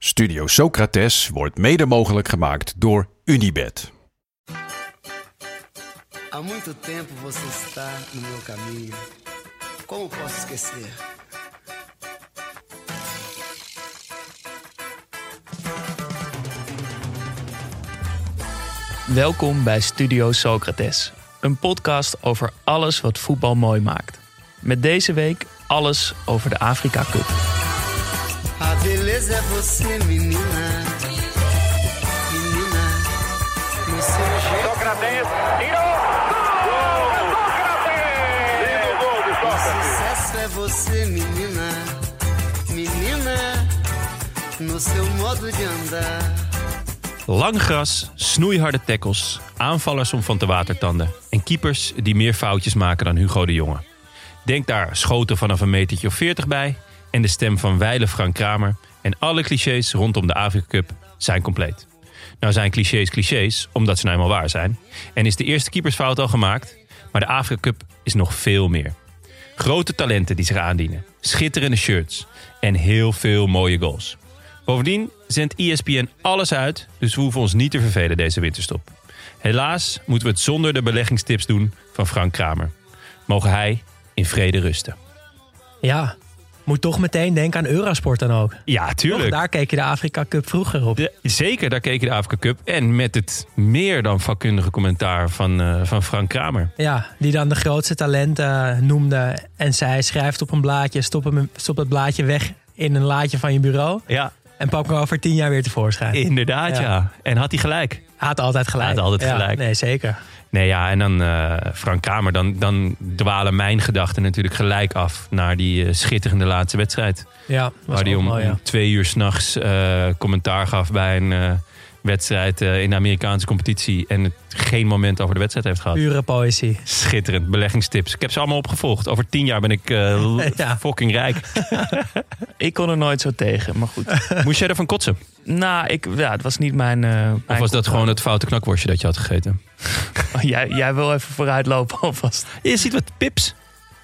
Studio Socrates wordt mede mogelijk gemaakt door Unibed. Há muito tempo você está no meu caminho. Como posso esquecer? Welkom bij Studio Socrates, een podcast over alles wat voetbal mooi maakt. Met deze week alles over de Afrika Cup. Beleza é você, menina. Menina, no seu jeito. Sócrates tirou! Gol! Sócrates! Lindo gol de O Sócrates! sucesso é você, menina. Menina, no seu modo de andar. Lang gras, snoeiharde tackles, aanvallers om van te watertanden... en keepers die meer foutjes maken dan Hugo de Jonge. Denk daar schoten vanaf een metertje of 40 bij... en de stem van wijle Frank Kramer... en alle clichés rondom de Afrika Cup zijn compleet. Nou zijn clichés clichés, omdat ze nou eenmaal waar zijn... en is de eerste keepersfout al gemaakt... maar de Afrika Cup is nog veel meer. Grote talenten die zich aandienen, schitterende shirts... en heel veel mooie goals... Bovendien zendt ESPN alles uit, dus we hoeven ons niet te vervelen deze winterstop. Helaas moeten we het zonder de beleggingstips doen van Frank Kramer. Mogen hij in vrede rusten. Ja, moet toch meteen denken aan Eurosport dan ook. Ja, Toch, tuurlijk. daar keek je de Afrika Cup vroeger op. Zeker, daar keek je de Afrika Cup. En met het meer dan vakkundige commentaar van, eh, van Frank Kramer. Ja, die dan de grootste talenten eh, noemde en zei: schrijf het op een blaadje, stop, hem, stop het blaadje weg in een laadje van je bureau. Ja, En pak hem over tien jaar weer tevoorschijn. inderdaad ja. Ja. En had hij gelijk. Had altijd gelijk. Had altijd Ja, gelijk. Nee, zeker. Nee, ja, en dan eh, Frank Kramer, dan, dan dwalen mijn gedachten natuurlijk gelijk af naar die eh, schitterende laatste wedstrijd. Ja, waar hij om, mooi, ja. om twee uur s'nachts uh, commentaar gaf bij een wedstrijd eh, in de Amerikaanse competitie. En het geen moment over de wedstrijd heeft gehad. Pure poëzie. Schitterend, beleggingstips. Ik heb ze allemaal opgevolgd. Over tien jaar ben ik eh, Ja. fucking rijk. Ik kon er nooit zo tegen, maar goed. Moest jij ervan kotsen? nou, ik, ja, het was niet mijn... eh, mijn Of was dat gewoon het foute knakworstje dat je had gegeten? Oh, jij, jij wil even vooruitlopen alvast. Je ziet wat pips.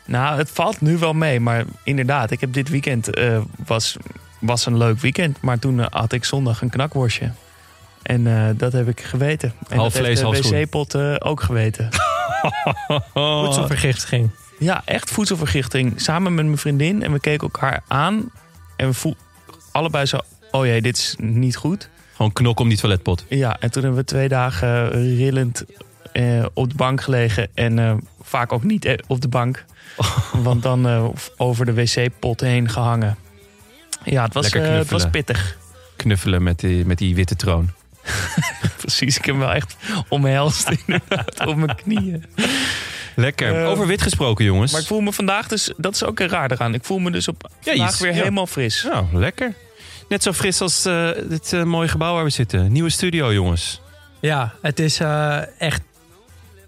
Nou, het valt nu wel mee, maar inderdaad, ik heb dit weekend eh, was, was een leuk weekend, maar toen had ik zondag een knakworstje. En eh, dat heb ik geweten. En Half dat vlees, heeft de wc-pot eh, ook geweten. Voedselvergiftiging. Ja, echt voedselvergiftiging. Samen met mijn vriendin. En we keken elkaar aan. En we voelden allebei zo... Oh jee, dit is niet goed. Gewoon knok om die toiletpot. Ja, en toen hebben we twee dagen rillend eh, op de bank gelegen. En vaak ook niet op de bank. Want dan over de wc-pot heen gehangen. Ja, het was, eh, het was pittig. Knuffelen met die, met die witte troon. Precies, ik heb hem wel echt omhelst inderdaad op mijn knieën. Lekker. Eh, Over wit gesproken, jongens. Maar ik voel me vandaag dus... Dat is ook raar eraan. Ik voel me dus op Ja, vandaag is- weer ja. helemaal fris. Nou, lekker. Net zo fris als eh, dit eh, mooie gebouw waar we zitten. Nieuwe studio, jongens. Ja, het is eh, echt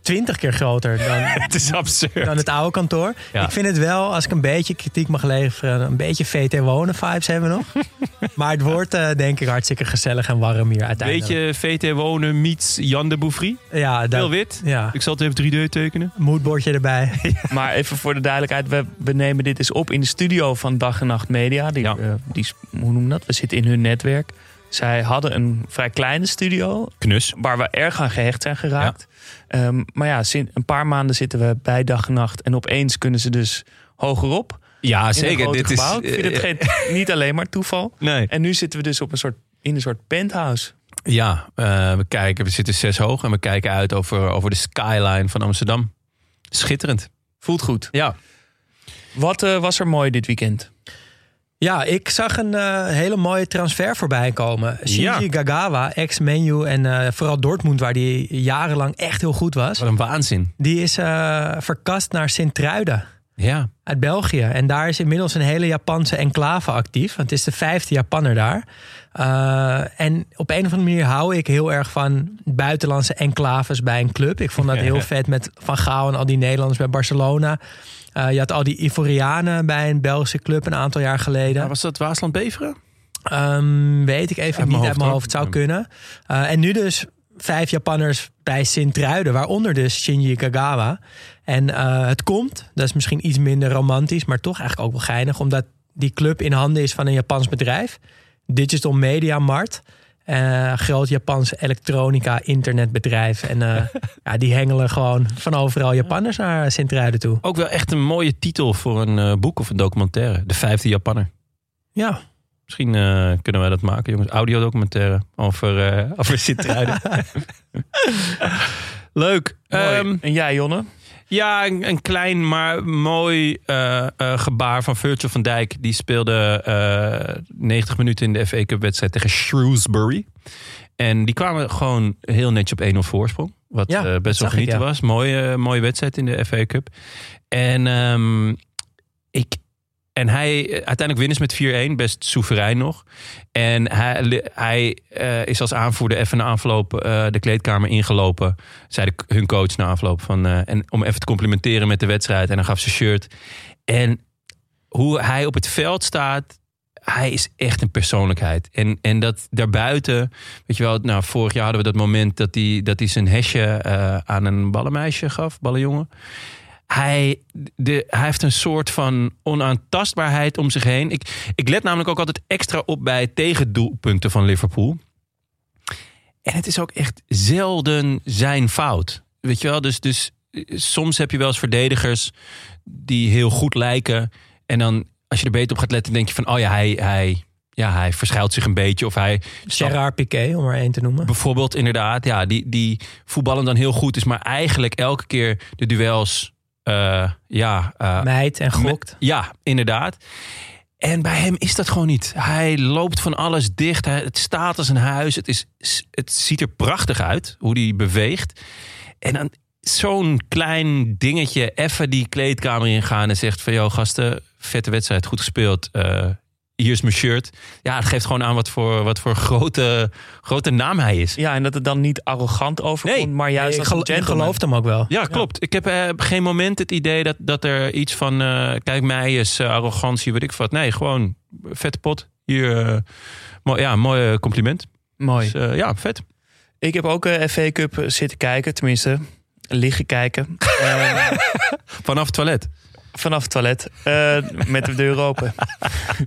twintig keer groter dan, Het is absurd. dan het oude kantoor. Ja. Ik vind het wel, als ik een beetje kritiek mag leveren, een beetje VT Wonen vibes hebben we nog. maar het wordt eh, denk ik hartstikke gezellig en warm hier uiteindelijk. Beetje VT Wonen meets Jan de Bouffry. ja, Heel wit. ja, Ik zal het even 3D tekenen. moodboardje erbij. Maar even voor de duidelijkheid, we, we nemen dit eens op in de studio van Dag en Nacht Media. Die, Ja. eh, die, hoe noemen we dat? We zitten in hun netwerk. Zij hadden een vrij kleine studio Knus. waar we erg aan gehecht zijn geraakt. Ehm, maar ja, sinds een paar maanden zitten we bij Dag en Nacht en opeens kunnen ze dus hogerop. Ja, zeker. Dit is. Ik vind het eh, geen, niet alleen maar toeval. nee. En nu zitten we dus op een soort, in een soort penthouse. Ja, eh, we kijken. We zitten zes hoog en we kijken uit over, over de skyline van Amsterdam. Schitterend. Voelt goed. Ja. Wat eh, was er mooi dit weekend? Ja, ik zag een eh, hele mooie transfer voorbij komen. Shinji Ja. Gagawa, ex-menu en eh, vooral Dortmund, waar die jarenlang echt heel goed was. Wat een waanzin. Die is eh, verkast naar Sint-Truiden. Ja. uit België. En daar is inmiddels een hele Japanse enclave actief. Want het is de vijfde Japanner daar. En op een of andere manier hou ik heel erg van buitenlandse enclaves bij een club. Ik vond dat heel vet met Van Gaal en al die Nederlanders bij Barcelona. Uh, je had al die Ivorianen bij een Belgische club een aantal jaar geleden. Ja, was dat Waasland Beveren? Um, weet ik even Uit niet mijn uit mijn hoofd, zou kunnen. Uh, en nu dus vijf Japanners bij Sint-Truiden, waaronder dus Shinji Kagawa. En uh, het komt, dat is misschien iets minder romantisch, maar toch eigenlijk ook wel geinig, omdat die club in handen is van een Japans bedrijf. Digital Media Mart. Eh, groot Japans elektronica internetbedrijf. En eh, ja, die hengelen gewoon van overal Japanners naar Sint-Truiden toe. Ook wel echt een mooie titel voor een eh, boek of een documentaire. De vijfde Japanner. Ja, Misschien eh, kunnen wij dat maken, jongens. Audiodocumentaire over, eh over Sint-Truiden. Leuk. Ehm, en jij, Jonne? Ja, een, een klein maar mooi eh, eh, gebaar van Virgil van Dijk. Die speelde eh 90 minuten in de FA Cup wedstrijd tegen Shrewsbury. En die kwamen gewoon heel netjes op 1-0 voorsprong. Wat Ja, eh, best wel ik, genieten ja. was. Mooie, mooie wedstrijd in de FA Cup. En, ehm, ik, en hij, uiteindelijk winnen ze met 4-1. Best soeverein nog. En hij, hij eh, is als aanvoerder even na afloop eh, de kleedkamer ingelopen. Zei de, hun coach na afloop. Van, eh, en om even te complimenteren met de wedstrijd. En dan gaf ze shirt. En hoe hij op het veld staat. Hij is echt een persoonlijkheid. En, en dat daarbuiten, weet je wel, nou, vorig jaar hadden we dat moment dat hij, dat hij zijn hesje eh, aan een ballenmeisje gaf, ballenjongen. Hij, de, hij heeft een soort van onaantastbaarheid om zich heen. Ik, ik let namelijk ook altijd extra op bij tegendoelpunten van Liverpool. En het is ook echt zelden zijn fout. Weet je wel, dus, dus eh, soms heb je wel eens verdedigers die heel goed lijken. En dan, als je er beter op gaat letten, denk je van, oh ja, hij, hij, ja, hij verschuilt zich een beetje. Of hij Gerard Piqué, om er één te noemen. Bijvoorbeeld, inderdaad, ja, die, die voetballen dan heel goed is, maar eigenlijk elke keer de duels, eh, ja, eh, Meid en gokt. ja, inderdaad. En bij hem is dat gewoon niet. Hij loopt van alles dicht. Hij- Het staat als een huis. Het, is, het ziet er prachtig uit hoe hij beweegt. En dan zo'n klein dingetje, even die kleedkamer ingaan en zegt van... joh gasten, vette wedstrijd, goed gespeeld. Eh, hier is mijn shirt. Ja, het geeft gewoon aan wat voor, wat voor grote, grote naam hij is. Ja, en dat het dan niet arrogant overkomt, Nee, maar juist Ik als gel- een ik gentleman. geloof hem ook wel. Ja, klopt. Ik heb eh, geen moment het idee dat, dat er iets van... eh, kijk, mij is eh, arrogantie, weet ik wat. Nee, gewoon vette pot. Hier, mooi, ja, mooi compliment. Mooi. Dus, ja, vet. Ik heb ook FA Cup zitten kijken, tenminste, liggen kijken. Eh, Vanaf het toilet. Vanaf het toilet, eh, met de deur open.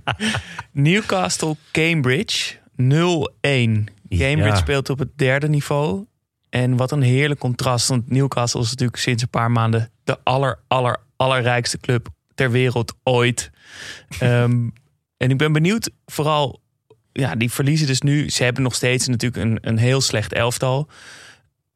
Newcastle, Cambridge, 0-1. Cambridge Ja. speelt op het derde niveau. En wat een heerlijk contrast. Want Newcastle is natuurlijk sinds een paar maanden de aller, aller, allerrijkste club ter wereld ooit. Ehm, en ik ben benieuwd, vooral, ja, die verliezen dus nu. Ze hebben nog steeds natuurlijk een, een heel slecht elftal.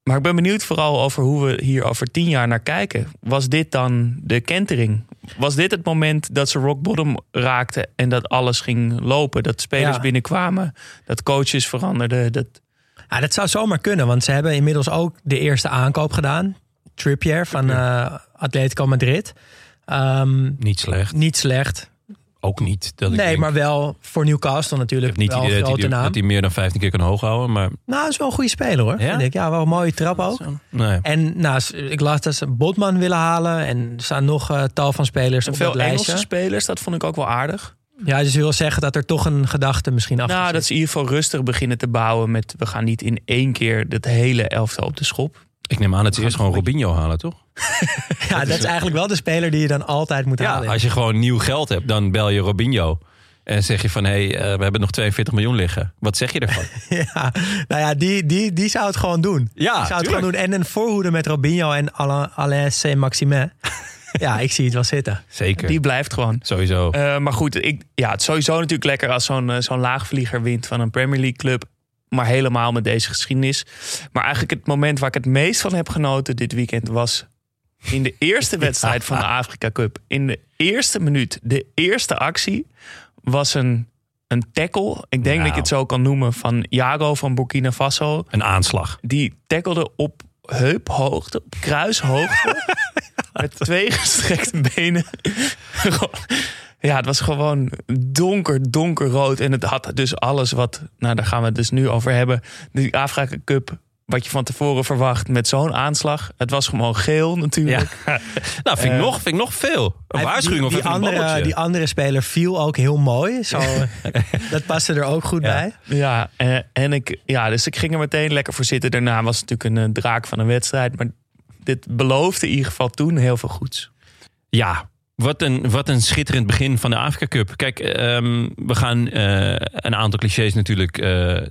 Maar ik ben benieuwd vooral over hoe we hier over tien jaar naar kijken. Was dit dan de kentering? Was dit het moment dat ze rock bottom raakten en dat alles ging lopen? Dat spelers Ja. binnenkwamen, dat coaches veranderden. Dat... Ja, dat zou zomaar kunnen, want ze hebben inmiddels ook de eerste aankoop gedaan. Trippier van eh, Atletico Madrid. Ehm, Niet slecht. niet slecht. Ook niet. Dat ik Nee, denk- maar wel voor Newcastle ik natuurlijk heb niet idee dat grote hij, naam. dat hij meer dan 15 keer kan hoog houden. Maar Nou, is wel een goede speler hoor. Ja? Vind ik. Ja, wel een mooie trap ook. nee. En nou, ik las dat ze Botman willen halen. En er staan nog eh, tal van spelers En op veel dat lijstje. Engelse spelers, dat vond ik ook wel aardig. Ja, dus je wil zeggen dat er toch een gedachte misschien achter Nou, zit. dat ze in ieder geval rustig beginnen te bouwen met... we gaan niet in één keer het hele elftal op de schop. Ik neem aan dat ze eerst gewoon Robinho halen, toch? ja, dat is eigenlijk wel de speler die je dan altijd moet Ja, halen. als je gewoon nieuw geld hebt, dan bel je Robinho. En zeg je van, hé, hey, eh, we hebben nog 42 miljoen liggen. Wat zeg je ervan? Ja, nou ja, die, die, die zou het gewoon doen. Ja, die zou het gewoon doen. En een voorhoede met Robinho en Alain, Alain Saint-Maximin. ja, ik zie het wel zitten. Zeker. Die blijft gewoon. Sowieso. Eh, maar goed, ik, ja, het is sowieso natuurlijk lekker als zo'n eh, zo'n laagvlieger wint van een Premier League club. Maar helemaal met deze geschiedenis. Maar eigenlijk het moment waar ik het meest van heb genoten dit weekend was in de eerste wedstrijd van de Afrika Cup. In de eerste minuut, de eerste actie was een, een tackle. Ik denk dat ik Nou. het zo kan noemen van Jago van Burkina Faso. Een aanslag. Die tackelde op heuphoogte, op kruishoogte. met twee gestrekte benen. Ja, het was gewoon donker, donkerrood. En het had dus alles wat, nou daar gaan we het dus nu over hebben. Die Afrika Cup, wat je van tevoren verwacht met zo'n aanslag. Het was gewoon geel Ja. natuurlijk. nou, vind ik, Eh, nog, vind ik nog veel. Een Hij- waarschuwing die, of die andere, die andere speler viel ook heel mooi. Zo, dat paste er ook goed Ja. bij. Ja, eh, en ik, ja, dus ik ging er meteen lekker voor zitten. Daarna was het natuurlijk een eh, draak van een wedstrijd. Maar dit beloofde in ieder geval toen heel veel goeds. Ja, Wat een, wat een schitterend begin van de Afrika Cup. Kijk, ehm, we gaan eh, een aantal clichés natuurlijk... eh,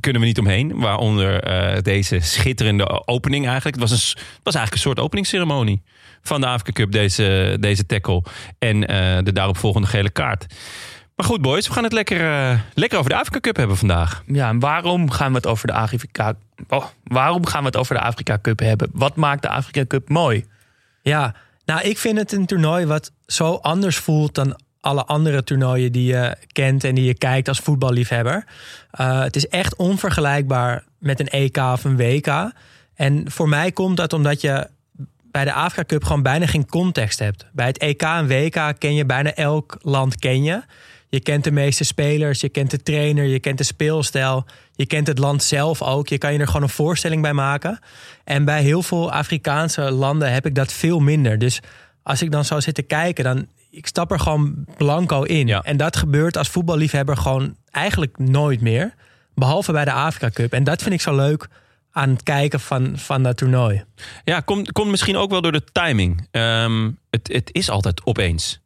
kunnen we niet omheen. Waaronder eh, deze schitterende opening eigenlijk. Het was, een, het was eigenlijk een soort openingsceremonie van de Afrika Cup, deze, deze tackle. En eh, de daaropvolgende gele kaart. Maar goed, boys, we gaan het lekker, lekker over de Afrika Cup hebben vandaag. Ja, en waarom gaan we het over de Afrika... Oh, waarom gaan we het over de Afrika Cup hebben? Wat maakt de Afrika Cup mooi? Ja, nou, ik vind het een toernooi wat zo anders voelt dan alle andere toernooien die je kent en die je kijkt als voetballiefhebber. Eh, het is echt onvergelijkbaar met een EK of een WK. En voor mij komt dat omdat je bij de Afrika Cup gewoon bijna geen context hebt. Bij het EK en WK ken je bijna elk land ken je. Je kent de meeste spelers, je kent de trainer, je kent de speelstijl. Je kent het land zelf ook. Je kan je er gewoon een voorstelling bij maken. En bij heel veel Afrikaanse landen heb ik dat veel minder. Dus als ik dan zou zitten kijken, dan ik stap er gewoon blanco in. Ja. En dat gebeurt als voetballiefhebber gewoon eigenlijk nooit meer. Behalve bij de Afrika Cup. En dat vind ik zo leuk aan het kijken van, van dat toernooi. Ja, komt, komt misschien ook wel door de timing. Ehm, het, het is altijd opeens.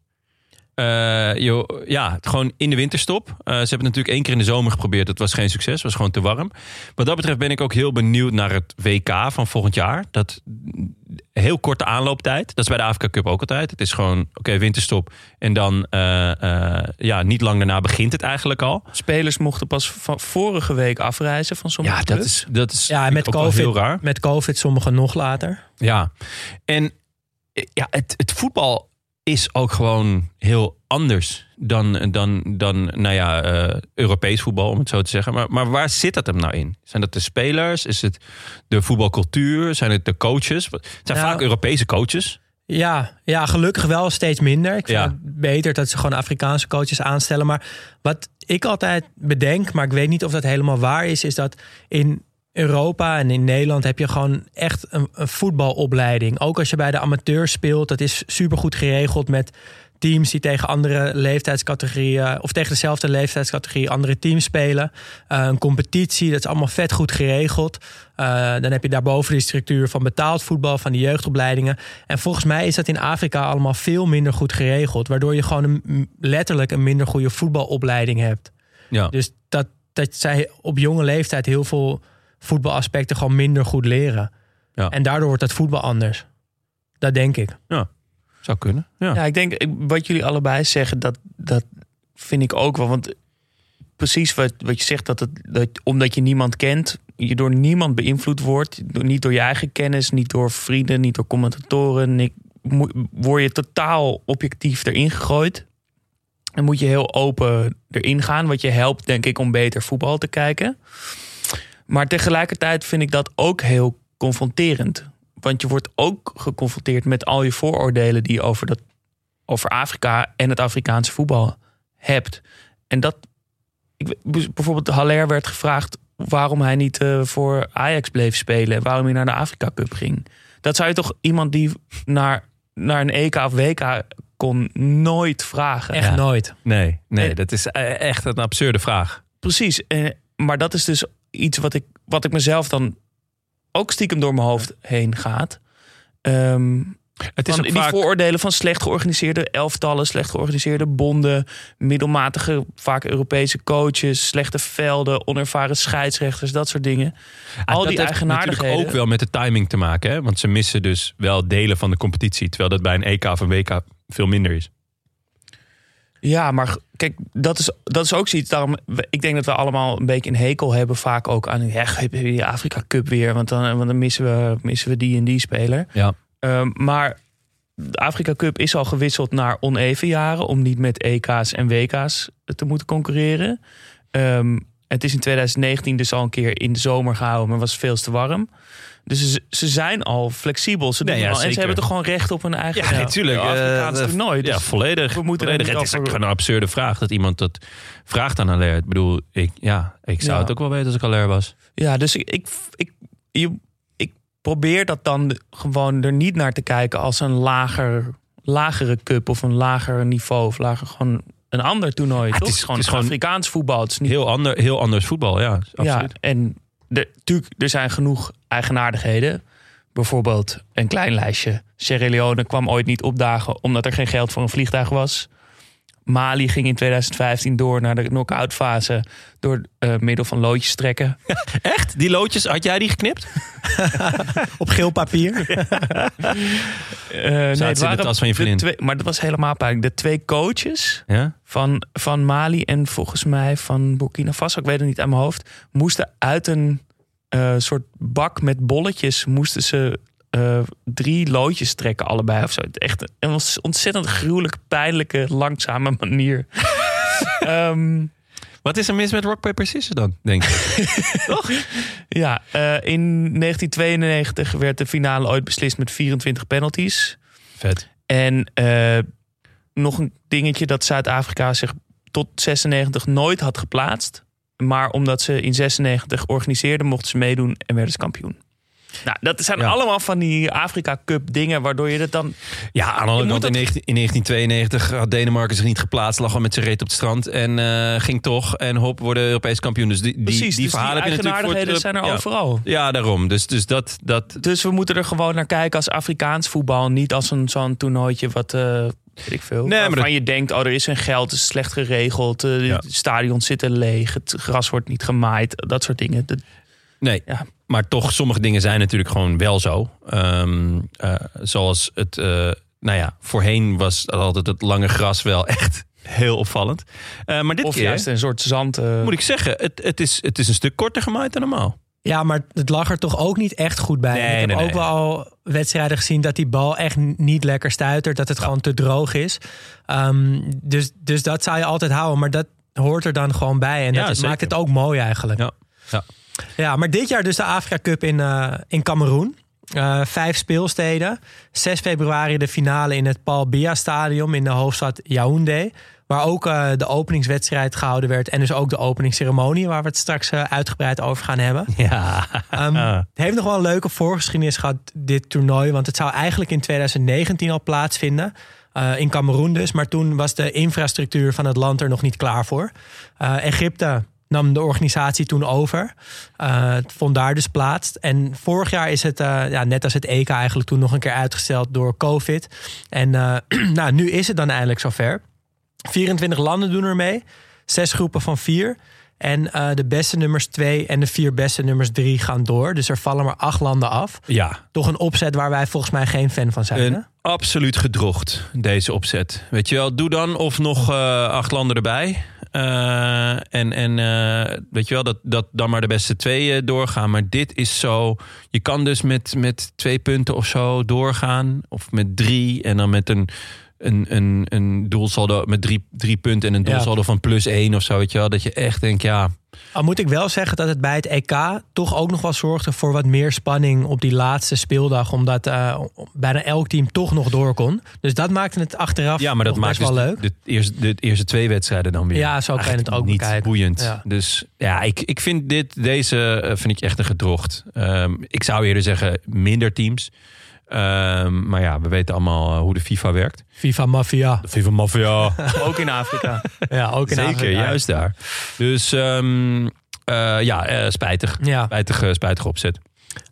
Eh, joh, ja, het gewoon in de winterstop. Eh, ze hebben het natuurlijk één keer in de zomer geprobeerd. Dat was geen succes, was gewoon te warm. Wat dat betreft ben ik ook heel benieuwd naar het WK van volgend jaar. Dat heel korte aanlooptijd. Dat is bij de Afrika Cup ook altijd. Het is gewoon, oké, winterstop. En dan, eh, eh, ja, niet lang daarna begint het eigenlijk al. Spelers mochten pas van vorige week afreizen van sommige Ja, dat clubs. is, dat is Ja, met COVID, heel raar. met COVID sommigen nog later. Ja, en ja, het, het voetbal is ook gewoon heel anders dan, dan, dan nou ja, eh, Europees voetbal, om het zo te zeggen. Maar, maar waar zit dat hem nou in? Zijn dat de spelers? Is het de voetbalcultuur? Zijn het de coaches? Het zijn Nou, vaak Europese coaches. Ja, ja, gelukkig wel steeds minder. Ik vind Ja. het beter dat ze gewoon Afrikaanse coaches aanstellen. Maar wat ik altijd bedenk, maar ik weet niet of dat helemaal waar is, is dat in Europa en in Nederland heb je gewoon echt een, een voetbalopleiding. Ook als je bij de amateurs speelt, dat is supergoed geregeld met teams die tegen andere leeftijdscategorieën of tegen dezelfde leeftijdscategorie andere teams spelen. Eh, een competitie, dat is allemaal vet goed geregeld. Eh, dan heb je daarboven de structuur van betaald voetbal, van de jeugdopleidingen. En volgens mij is dat in Afrika allemaal veel minder goed geregeld. Waardoor je gewoon een, letterlijk een minder goede voetbalopleiding hebt. Ja. Dus dat, dat zij op jonge leeftijd heel veel voetbalaspecten gewoon minder goed leren. Ja. En daardoor wordt het voetbal anders. Dat denk ik. Zou kunnen. Ja. Ja, ik denk ik- wat jullie allebei zeggen, dat, dat vind ik ook wel. Want precies wat, wat je zegt, dat het, dat omdat je niemand kent, je door niemand beïnvloed wordt. Door, niet door je eigen kennis, niet door vrienden, niet door commentatoren. Niet, word je totaal objectief erin gegooid. En moet je heel open erin gaan. Wat je helpt, denk ik, om beter voetbal te kijken. Maar tegelijkertijd vind ik dat ook heel confronterend. Want je wordt ook geconfronteerd met al je vooroordelen die je over, dat, over Afrika en het Afrikaanse voetbal hebt. En dat, ik, bijvoorbeeld Haller werd gevraagd waarom hij niet eh, voor Ajax bleef spelen. en Waarom hij naar de Afrika Cup ging. Dat zou je toch iemand die naar, naar een EK of WK kon nooit vragen. Echt Ja. nooit. Nee, nee, dat is eh, echt een absurde vraag. Precies. Eh, maar dat is dus iets wat ik, wat ik mezelf dan ook stiekem door mijn hoofd heen gaat. Ehm, Het is van die vaak... vooroordelen van slecht georganiseerde elftallen, slecht georganiseerde bonden, middelmatige, vaak Europese coaches, slechte velden, onervaren scheidsrechters, dat soort dingen. Ah, Al dat die eigenaardigheden. natuurlijk ook wel met de timing te maken. Hè? Want ze missen dus wel delen van de competitie. Terwijl dat bij een EK of een WK veel minder is. Ja, maar kijk, dat is, dat is ook zoiets. Daarom, ik denk dat we allemaal een beetje een hekel hebben, vaak ook aan ja, die Afrika Cup weer, want dan, want dan missen, we, missen we die en die speler. Ja. Ehm, maar de Afrika Cup is al gewisseld naar oneven jaren om niet met EK's en WK's te moeten concurreren. Ehm, het is in 2019 dus al een keer in de zomer gehouden, maar was veel te warm. Dus ze, ze zijn al flexibel. Ze doen Nee, ja, al, en ze hebben toch gewoon recht op hun eigen Ja, natuurlijk. ja, Afrikaans Eh, toernooi. Ja, Dus volledig. we moeten volledig. Het is over- een absurde vraag dat iemand dat vraagt aan Haller. Ik bedoel, ik, ja, ik zou Ja. het ook wel weten als ik Haller was. Ja, dus ik, ik, ik, je, ik probeer dat dan gewoon er niet naar te kijken als een lager, lagere cup of een lager niveau of lager gewoon een ander toernooi. het toch? is- het is gewoon het is gewoon Afrikaans voetbal. Het is niet, Heel, ander, heel anders voetbal, ja. ja, Absoluut. en de, tuurlijk, er zijn genoeg eigenaardigheden. Bijvoorbeeld een klein lijstje. Sierra Leone kwam ooit niet opdagen omdat er geen geld voor een vliegtuig was. Mali ging in 2015 door naar de knock-out fase door eh, middel van loodjes trekken. Echt? Die loodjes, had jij die geknipt? Op geel papier. Eh, in de tas van je vriendin. twee- maar dat was helemaal pijnlijk. De twee coaches Ja? van, van Mali en volgens mij van Burkina Faso, ik weet het niet aan mijn hoofd, moesten uit een eh, soort bak met bolletjes, moesten ze eh, drie loodjes trekken allebei of zo. Echt een ont- ontzettend gruwelijk, pijnlijke, langzame manier. Ehm, Wat is er mis met Rock Paper Scissors dan, denk ik? ja, eh, in 1992 werd de finale ooit beslist met 24 penalties. Vet. En eh, nog een dingetje dat Zuid-Afrika zich tot 96 nooit had geplaatst. Maar omdat ze in 96 organiseerden, mochten ze meedoen en werden ze kampioen. Nou, dat zijn Ja. allemaal van die Afrika Cup dingen waardoor je dat dan... Ja, aan de andere Je kant, moet in, 19 in 1992 had Denemarken zich niet geplaatst. Lag al met zijn reet op het strand. En eh, ging toch. En hop, worden Europees kampioen. Dus die, die, Precies, die dus verhalen die natuurlijk voor eigenaardigheden het, zijn er ja. overal. Ja, daarom. Dus, dus dat, dat... Dus we moeten er gewoon naar kijken als Afrikaans voetbal. Niet als een zo'n toernooitje wat... eh weet ik veel. Nee, maar waarvan dat- je denkt, oh, er is een geld, het is slecht geregeld. eh, Ja. De stadions zitten leeg, het gras wordt niet gemaaid. Dat soort dingen. Dat- Nee, Ja. Maar toch, sommige dingen zijn natuurlijk gewoon wel zo. Ehm, eh, zoals het, eh, nou ja, voorheen was altijd het lange gras wel echt heel opvallend. Eh, maar dit of keer, juist een soort zand... eh, moet ik zeggen, het, het, is, het is een stuk korter gemaaid dan normaal. Ja, maar het lag er toch ook niet echt goed bij. Nee, ik heb nee, nee. ook wel al wedstrijden gezien dat die bal echt niet lekker stuitert. Dat het gewoon te droog is. Ehm, dus, dus dat zou je altijd houden. Maar dat hoort er dan gewoon bij. En Ja, dat zeker. maakt het ook mooi eigenlijk. Ja. Ja. Ja, maar dit jaar dus de Afrika Cup in, eh in Cameroen. Eh, vijf speelsteden. 6 februari de finale in het Paul Biya Stadion in de hoofdstad Yaoundé. Waar ook eh, de openingswedstrijd gehouden werd. En dus ook de openingsceremonie, waar we het straks uitgebreid over gaan hebben. Ja. Ehm, het heeft nog wel een leuke voorgeschiedenis gehad, dit toernooi. Want het zou eigenlijk in 2019 al plaatsvinden. in Cameroen dus. Maar toen was de infrastructuur van het land er nog niet klaar voor. Egypte nam de organisatie toen over. Eh, het vond daar dus plaats. En vorig jaar is het, eh, ja, net als het EK, eigenlijk toen nog een keer uitgesteld door COVID. En eh, nou, nu is het dan eindelijk zover. 24 landen doen er mee. Zes groepen van vier. En de beste nummers twee en de vier beste nummers drie gaan door. Dus er vallen maar acht landen af. ja, Toch een opzet waar wij volgens mij geen fan van zijn. hè? een absoluut gedrocht, deze opzet. Weet je wel, doe dan of nog acht landen erbij. Eh, en en eh, weet je wel, dat, dat dan maar de beste twee eh, doorgaan. Maar dit is zo... Je kan dus met, met twee punten of zo doorgaan. Of met drie en dan met een... Een, een, een doelsaldo met drie, drie punten en een Ja. doelsaldo van plus één of zo. Weet je wel, dat je echt denkt, ja, Al moet ik wel zeggen dat het bij het EK toch ook nog wel zorgde voor wat meer spanning op die laatste speeldag. Omdat eh, bijna elk team toch nog door kon. Dus dat maakte het achteraf Ja, maar dat maakt best dus wel leuk. De, eerste, de eerste twee wedstrijden dan weer. Ja, zo kan je het ook niet bekijken. boeiend. Ja. Dus ja, ik, ik vind dit, deze eh, vind ik echt een gedrocht. Ehm, ik zou eerder zeggen minder teams. Ehm, maar ja, we weten allemaal eh, hoe de FIFA werkt. FIFA Mafia. De FIFA Mafia. Ook in Afrika. Ja, ook in Zeker, Afrika. juist daar. Dus ehm, eh, ja, eh, spijtig. Ja. Spijtige, spijtige opzet.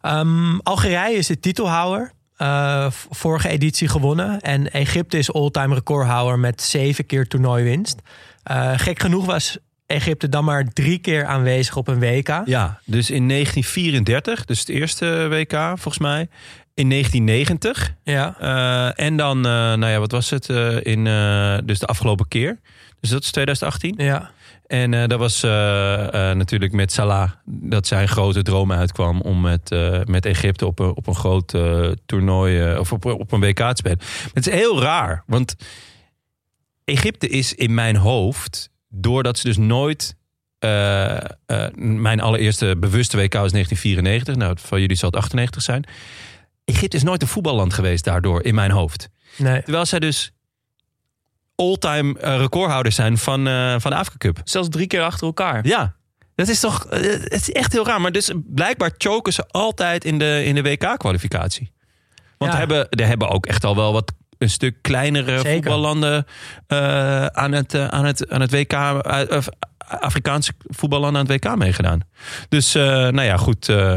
Ehm, Algerije is de titelhouder. Eh, vorige editie gewonnen. En Egypte is all-time recordhouder met zeven keer toernooiwinst. Eh, gek genoeg was Egypte dan maar drie keer aanwezig op een WK. Ja, dus in 1934, dus het eerste WK volgens mij. In 1990 Ja. Eh, en dan, eh, nou ja, wat was het? eh, in, dus de afgelopen keer. Dus dat is 2018. ja. En dat was natuurlijk met Salah dat zijn grote droom uitkwam om met, met Egypte op een, op een groot toernooi of op, op een WK te spelen. Het is heel raar, want Egypte is in mijn hoofd, doordat ze dus nooit. eh, eh, mijn allereerste bewuste WK was 1994. Nou, van jullie zal het 98 zijn. Egypte is nooit een voetballand geweest daardoor in mijn hoofd. Nee. Terwijl zij dus all-time eh, recordhouders zijn van, van de Afrika Cup. Zelfs drie keer achter elkaar. Ja, dat is toch het is echt heel raar. Maar dus blijkbaar choken ze altijd in de, in de WK-kwalificatie. Want Ja. er, hebben, er hebben ook echt al wel wat een stuk kleinere Zeker. voetballanden eh, aan, het, eh, aan, het, aan het WK, eh, Afrikaanse voetballanden aan het WK meegedaan. Dus, eh, nou ja, goed. eh,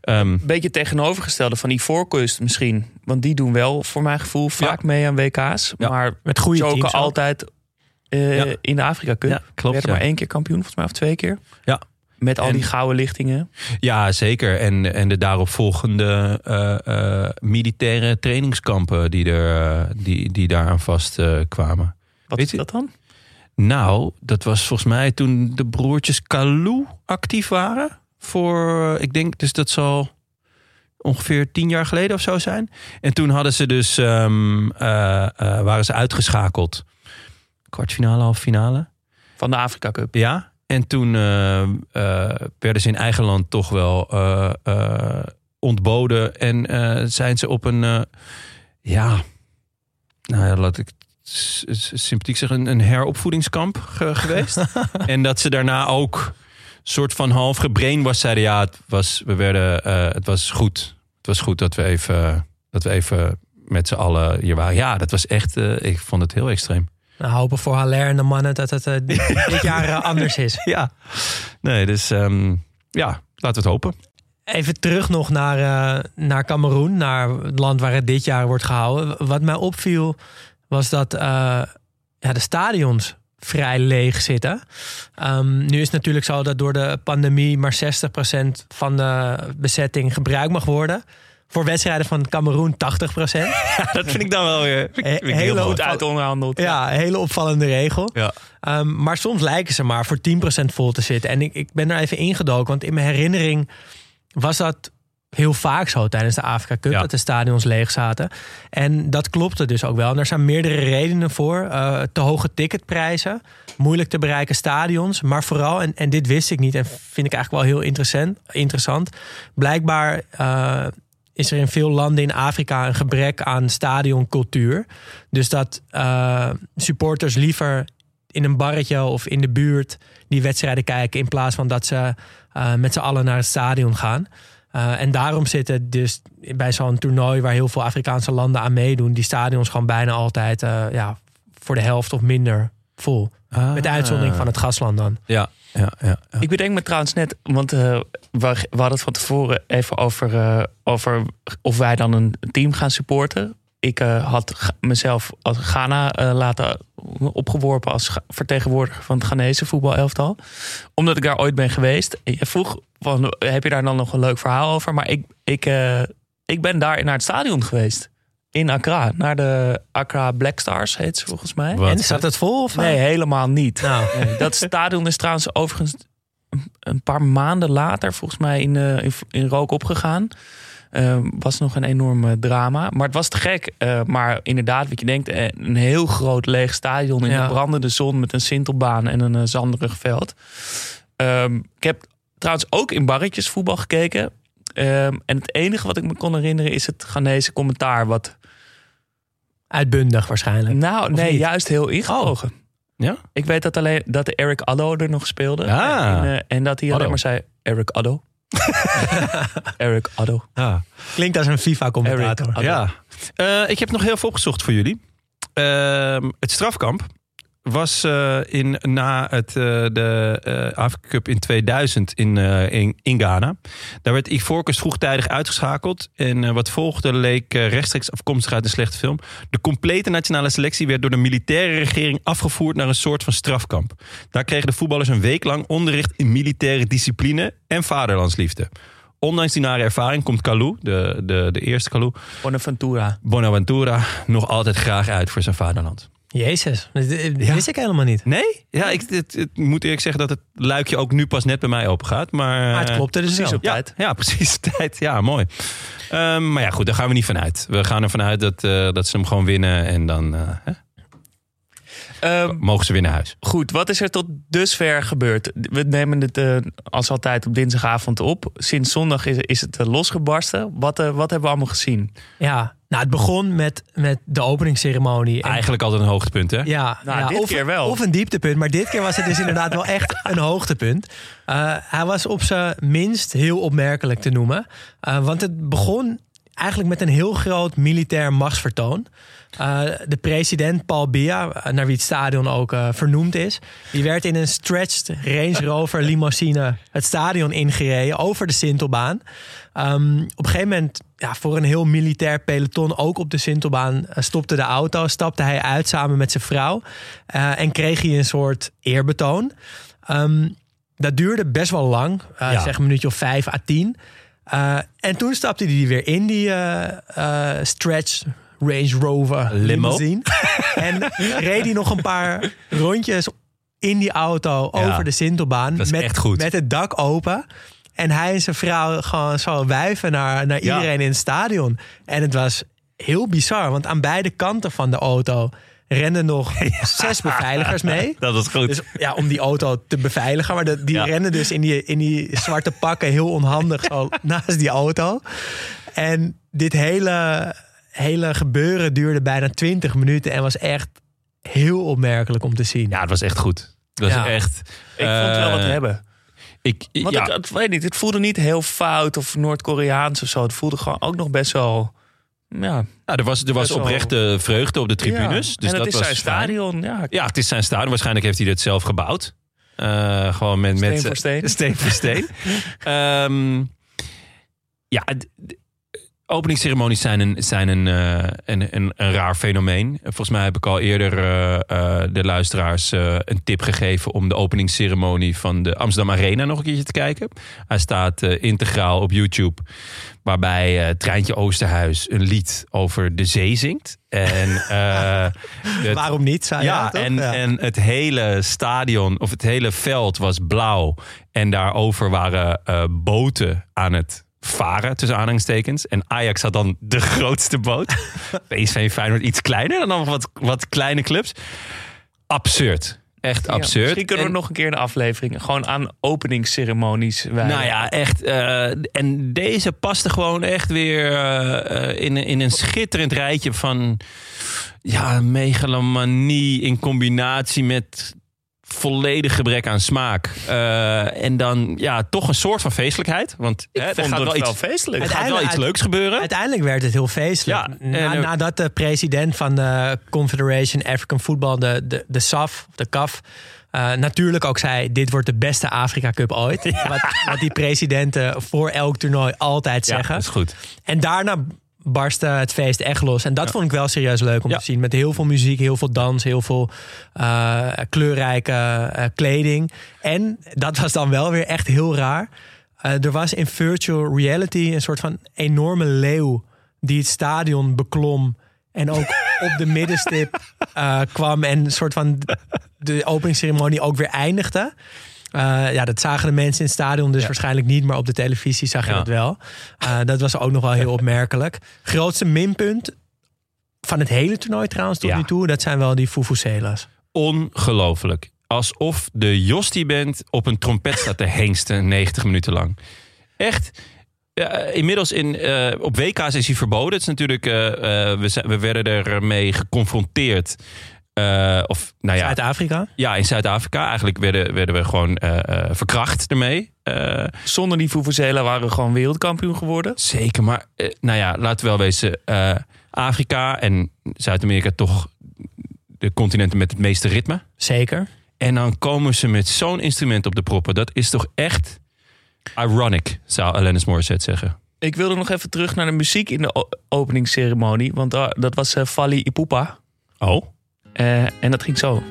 Ehm, beetje tegenovergestelde van die voorkust misschien. Want die doen wel voor mijn gevoel vaak mee aan WK's. Ja. Maar Met goede teams ook. altijd eh, Ja. in de Afrika Cup. Ja, klopt, Werden ja. maar één keer kampioen, volgens mij, of twee keer. Ja. Met al En- die gouden lichtingen. Ja, zeker. En, en de daaropvolgende eh, militaire trainingskampen die, er, eh, die, die daaraan vast eh, kwamen. Wat Weet is dat dan? Nou, dat was volgens mij toen de broertjes Kalou actief waren. Voor, ik denk, dus dat zal ongeveer tien jaar geleden of zo zijn. En toen hadden ze dus, ehm, eh, eh, waren ze uitgeschakeld. Kwartfinale, halve finale. Van de Afrika Cup. Ja, en toen eh, eh, werden ze in eigen land toch wel eh, ontboden. En zijn ze op een, ja, nou ja, laat ik sympathiek zeggen, een, een heropvoedingskamp ge- geweest. en dat ze daarna ook soort van half gebrainwashed zeiden, ja, het was, we werden, het was goed. Het was goed dat we even, dat we even met z'n allen hier waren. Ja, dat was echt, ik vond het heel extreem. Nou, hopen voor Haller en de mannen dat het eh, dit, jaar eh, anders is. Ja, nee, dus ehm, ja, laten we het hopen. Even terug nog naar, eh, naar Cameroen, naar het land waar het dit jaar wordt gehouden. Wat mij opviel was dat ja, de stadions vrij leeg zitten. Ehm, nu is het natuurlijk zo dat door de pandemie maar 60% van de bezetting gebruikt mag worden. Voor wedstrijden van Cameroen 80%. dat vind ik dan wel weer. vind ik heel Goed uit onderhandeld. Ja, een hele opvallende regel. Ja. Ehm, maar soms lijken ze maar voor 10% vol te zitten. En ik, ik ben er even ingedoken, want in mijn herinnering was dat heel vaak zo tijdens de Afrika Cup, Ja. dat de stadions leeg zaten. En dat klopte dus ook wel. En er zijn meerdere redenen voor. Eh, te hoge ticketprijzen, moeilijk te bereiken stadions. Maar vooral, en, en dit wist ik niet en vind ik eigenlijk wel heel interessant. interessant blijkbaar eh, is er in veel landen in Afrika een gebrek aan stadioncultuur. Dus dat eh, supporters liever in een barretje of in de buurt die wedstrijden kijken... in plaats van dat ze eh, met z'n allen naar het stadion gaan. Eh, en daarom zitten dus bij zo'n toernooi... waar heel veel Afrikaanse landen aan meedoen... die stadions gewoon bijna altijd ja, voor de helft of minder vol. Met uitzondering van het gasland dan. Ja, ja, ja. Ik bedenk me trouwens net, want eh, we, hadden het van tevoren even over, eh, over of wij dan een team gaan supporten. Ik eh, had mezelf als Ghana laten opgeworpen als vertegenwoordiger van het Ghanese voetbalelftal. Omdat ik daar ooit ben geweest. Je vroeg, van, heb je daar dan nog een leuk verhaal over? Maar ik, ik, ik ben daar naar het stadion geweest. In Accra. Naar de Accra Black Stars heet ze volgens mij. Wat? En staat het vol? Of, Nee, helemaal niet. Nou, Nee, dat stadion is trouwens overigens een- een paar maanden later volgens mij in, eh, in, in rook opgegaan. Eh, was nog een enorm eh, drama. Maar het was te gek. Eh, maar inderdaad, wat je denkt, een heel groot leeg stadion in Ja. de brandende zon met een sintelbaan en een zanderig veld. Ehm, ik heb trouwens ook in barretjes voetbal gekeken. Ehm, en het enige wat ik me kon herinneren is het Ghanese commentaar. Wat, uitbundig waarschijnlijk. nou, nee, niet? juist heel ingetogen. Ja? Ik weet dat alleen dat de Eric Addo er nog speelde. Ah. En, eh, en dat hij alleen maar zei: Eric Addo. Eric Addo. Ja. Klinkt als een FIFA-commentator. Ja. Eh, ik heb nog heel veel opgezocht voor jullie. Ehm, het strafkamp was eh, in, na het, eh, de eh Afrika Cup in 2000 in, in, in Ghana. Daar werd Ivorcus vroegtijdig uitgeschakeld. En wat volgde leek rechtstreeks afkomstig uit een slechte film. De complete nationale selectie werd door de militaire regering afgevoerd naar een soort van strafkamp. Daar kregen de voetballers een week lang onderricht in militaire discipline en vaderlandsliefde. Ondanks die nare ervaring komt Kalou, de, de, de eerste Kalou, Bonaventura. Bonaventura, nog altijd graag uit voor zijn vaderland. Jezus, dat Ja. wist ik helemaal niet. Nee? Ja, ik het, het moet eerlijk zeggen dat het luikje ook nu pas net bij mij open gaat. Maar, Maar het eh, klopte dus precies wel. op Ja, tijd. ja, precies. Tijd. Ja, mooi. Ehm, maar ja, goed, daar gaan we niet van uit. We gaan ervan uit dat, eh, dat ze hem gewoon winnen en dan eh, hè, Ehm, mogen ze weer naar huis. goed, wat is er tot dusver gebeurd? We nemen het eh, als altijd op dinsdagavond op. Sinds zondag is, is het losgebarsten. Wat, eh, wat hebben we allemaal gezien? Ja, nou het begon met, met de openingsceremonie. En- Eigenlijk altijd een hoogtepunt, hè? Ja, Nou, ja, dit of, keer wel. Of een dieptepunt, maar dit keer was het dus inderdaad wel echt een hoogtepunt. Eh, hij was op zijn minst heel opmerkelijk te noemen. Eh, want het begon eigenlijk met een heel groot militair machtsvertoon. Eh, de president Paul Biya, eh, naar wie het stadion ook eh, vernoemd is, die werd in een stretched Range Rover limousine het stadion ingereden over de Sintelbaan. Ehm, op een gegeven moment, ja, voor een heel militair peloton, ook op de Sintelbaan, eh, stopte de auto, stapte hij uit samen met zijn vrouw eh, en kreeg hij een soort eerbetoon. Ehm, dat duurde best wel lang, eh, Ja. zeg een minuutje of vijf à tien. En toen stapte hij weer in die stretch Range Rover Limo. limousine. en reed hij nog een paar rondjes in die auto Ja. over de Sintelbaan. Met. Met het dak open. En hij en zijn vrouw gewoon zo wuiven naar, naar Ja. iedereen in het stadion. En het was heel bizar, want aan beide kanten van de auto renden nog zes beveiligers mee. Dat was goed. Dus ja, om die auto te beveiligen. Maar de- die Ja. rennen dus in die, in die zwarte pakken heel onhandig zo naast die auto. En dit hele, hele gebeuren duurde bijna 20 minuten en was echt heel opmerkelijk om te zien. ja, het was echt goed. Het was Ja. echt... Ik vond het wel wat eh, hebben. Ik, Want ja, het, het, weet niet, het voelde niet heel fout of Noord-Koreaans of zo. Het voelde gewoon ook nog best wel... Ja, ja, er was, er was oprechte vreugde op de tribunes. Ja. Dus en dat het is was zijn fijn. stadion. Ja, Ja, het is zijn stadion. Waarschijnlijk heeft hij dit zelf gebouwd. Eh, gewoon met, Steen met voor steen. steen voor steen. Ehm, ja, openingsceremonies zijn, een, zijn een, eh, een, een, een raar fenomeen. Volgens mij heb ik al eerder eh, eh, de luisteraars een tip gegeven om de openingsceremonie van de Amsterdam Arena nog een keertje te kijken. Hij staat integraal op YouTube. Waarbij Treintje Oosterhuis een lied over de zee zingt. En het- Waarom niet? Zei ja, hij, toch? en, en het hele stadion of het hele veld was blauw. En daarover waren boten aan het varen, tussen aanhalingstekens. En Ajax had dan de grootste boot. PSV en Feyenoord iets kleiner dan nog wat, wat kleine clubs. Absurd. Echt Ja, absurd. misschien kunnen we En- nog een keer een aflevering gewoon aan openingsceremonies wijden. Nou ja, echt. eh, en deze paste gewoon echt weer eh, in, in een schitterend rijtje van ja, megalomanie in combinatie met volledig gebrek aan smaak. Eh, en dan ja, toch een soort van feestelijkheid. Want hè, er vond gaat het wel wel iets, feestelijk. er gaat wel iets leuks gebeuren. Uiteindelijk werd het heel feestelijk. Ja, en Na- er- nadat de president van de Confederation African Football, de, de, de SAF, de CAF, eh, natuurlijk ook zei: Dit wordt de beste Afrika Cup ooit. Wat, wat die presidenten voor elk toernooi altijd Ja, zeggen. dat is goed. En daarna barstte het feest echt los. En dat vond ik wel serieus leuk om Ja. te zien. Met heel veel muziek, heel veel dans, heel veel eh, kleurrijke eh, kleding. En dat was dan wel weer echt heel raar. Eh, er was in virtual reality een soort van enorme leeuw die het stadion beklom. En ook op de middenstip kwam en een soort van de openingsceremonie ook weer eindigde. Eh, ja, dat zagen de mensen in het stadion dus waarschijnlijk niet, maar op de televisie zag je Ja. dat wel. Eh, dat was ook nog wel heel opmerkelijk. Grootste minpunt van het hele toernooi trouwens tot Ja. nu toe, dat zijn wel die Fufusela's. Ongelooflijk. Alsof de Jostie band op een trompet staat te hengsten 90 minuten lang. Echt. Ja, inmiddels in, eh, op WK's is hij verboden. Het is natuurlijk, eh, eh, we, we werden ermee geconfronteerd. Eh, of, nou ja, Zuid-Afrika. ja, in Zuid-Afrika. Eigenlijk werden, werden we gewoon eh, eh, verkracht ermee. Eh, Zonder die Vuvuzela waren we gewoon wereldkampioen geworden. zeker, maar nou ja, laten we wel wezen. Afrika en Zuid-Amerika toch de continenten met het meeste ritme. Zeker. En dan komen ze met zo'n instrument op de proppen. Dat is toch echt ironic, zou Alanis Morissette zeggen. Ik wilde nog even terug naar de muziek in de openingsceremonie. Want daar- dat was Fali Ipupa. Oh? Eh, en dat ging zo.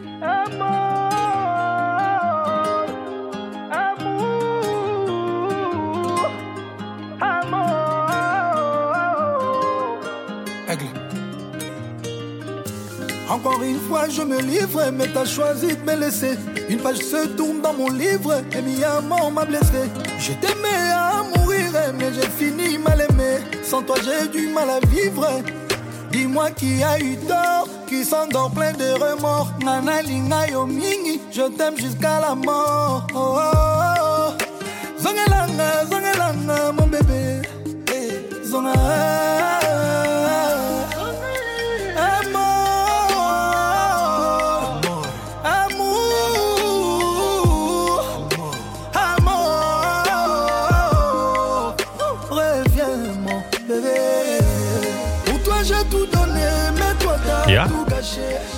Encore une fois, je me livre, mais t'as choisi de me laisser. Une page se tourne dans mon livre, et mi amour m'a blessé. Je t'aimais à mourir, mais j'ai fini mal aimé. Sans toi, j'ai du mal à vivre. Dis-moi qui a eu tort, qui s'endort plein de remords. Nana linga yo mingi, je t'aime jusqu'à la mort. Oh, oh, oh. Zongelanga, zongelanga,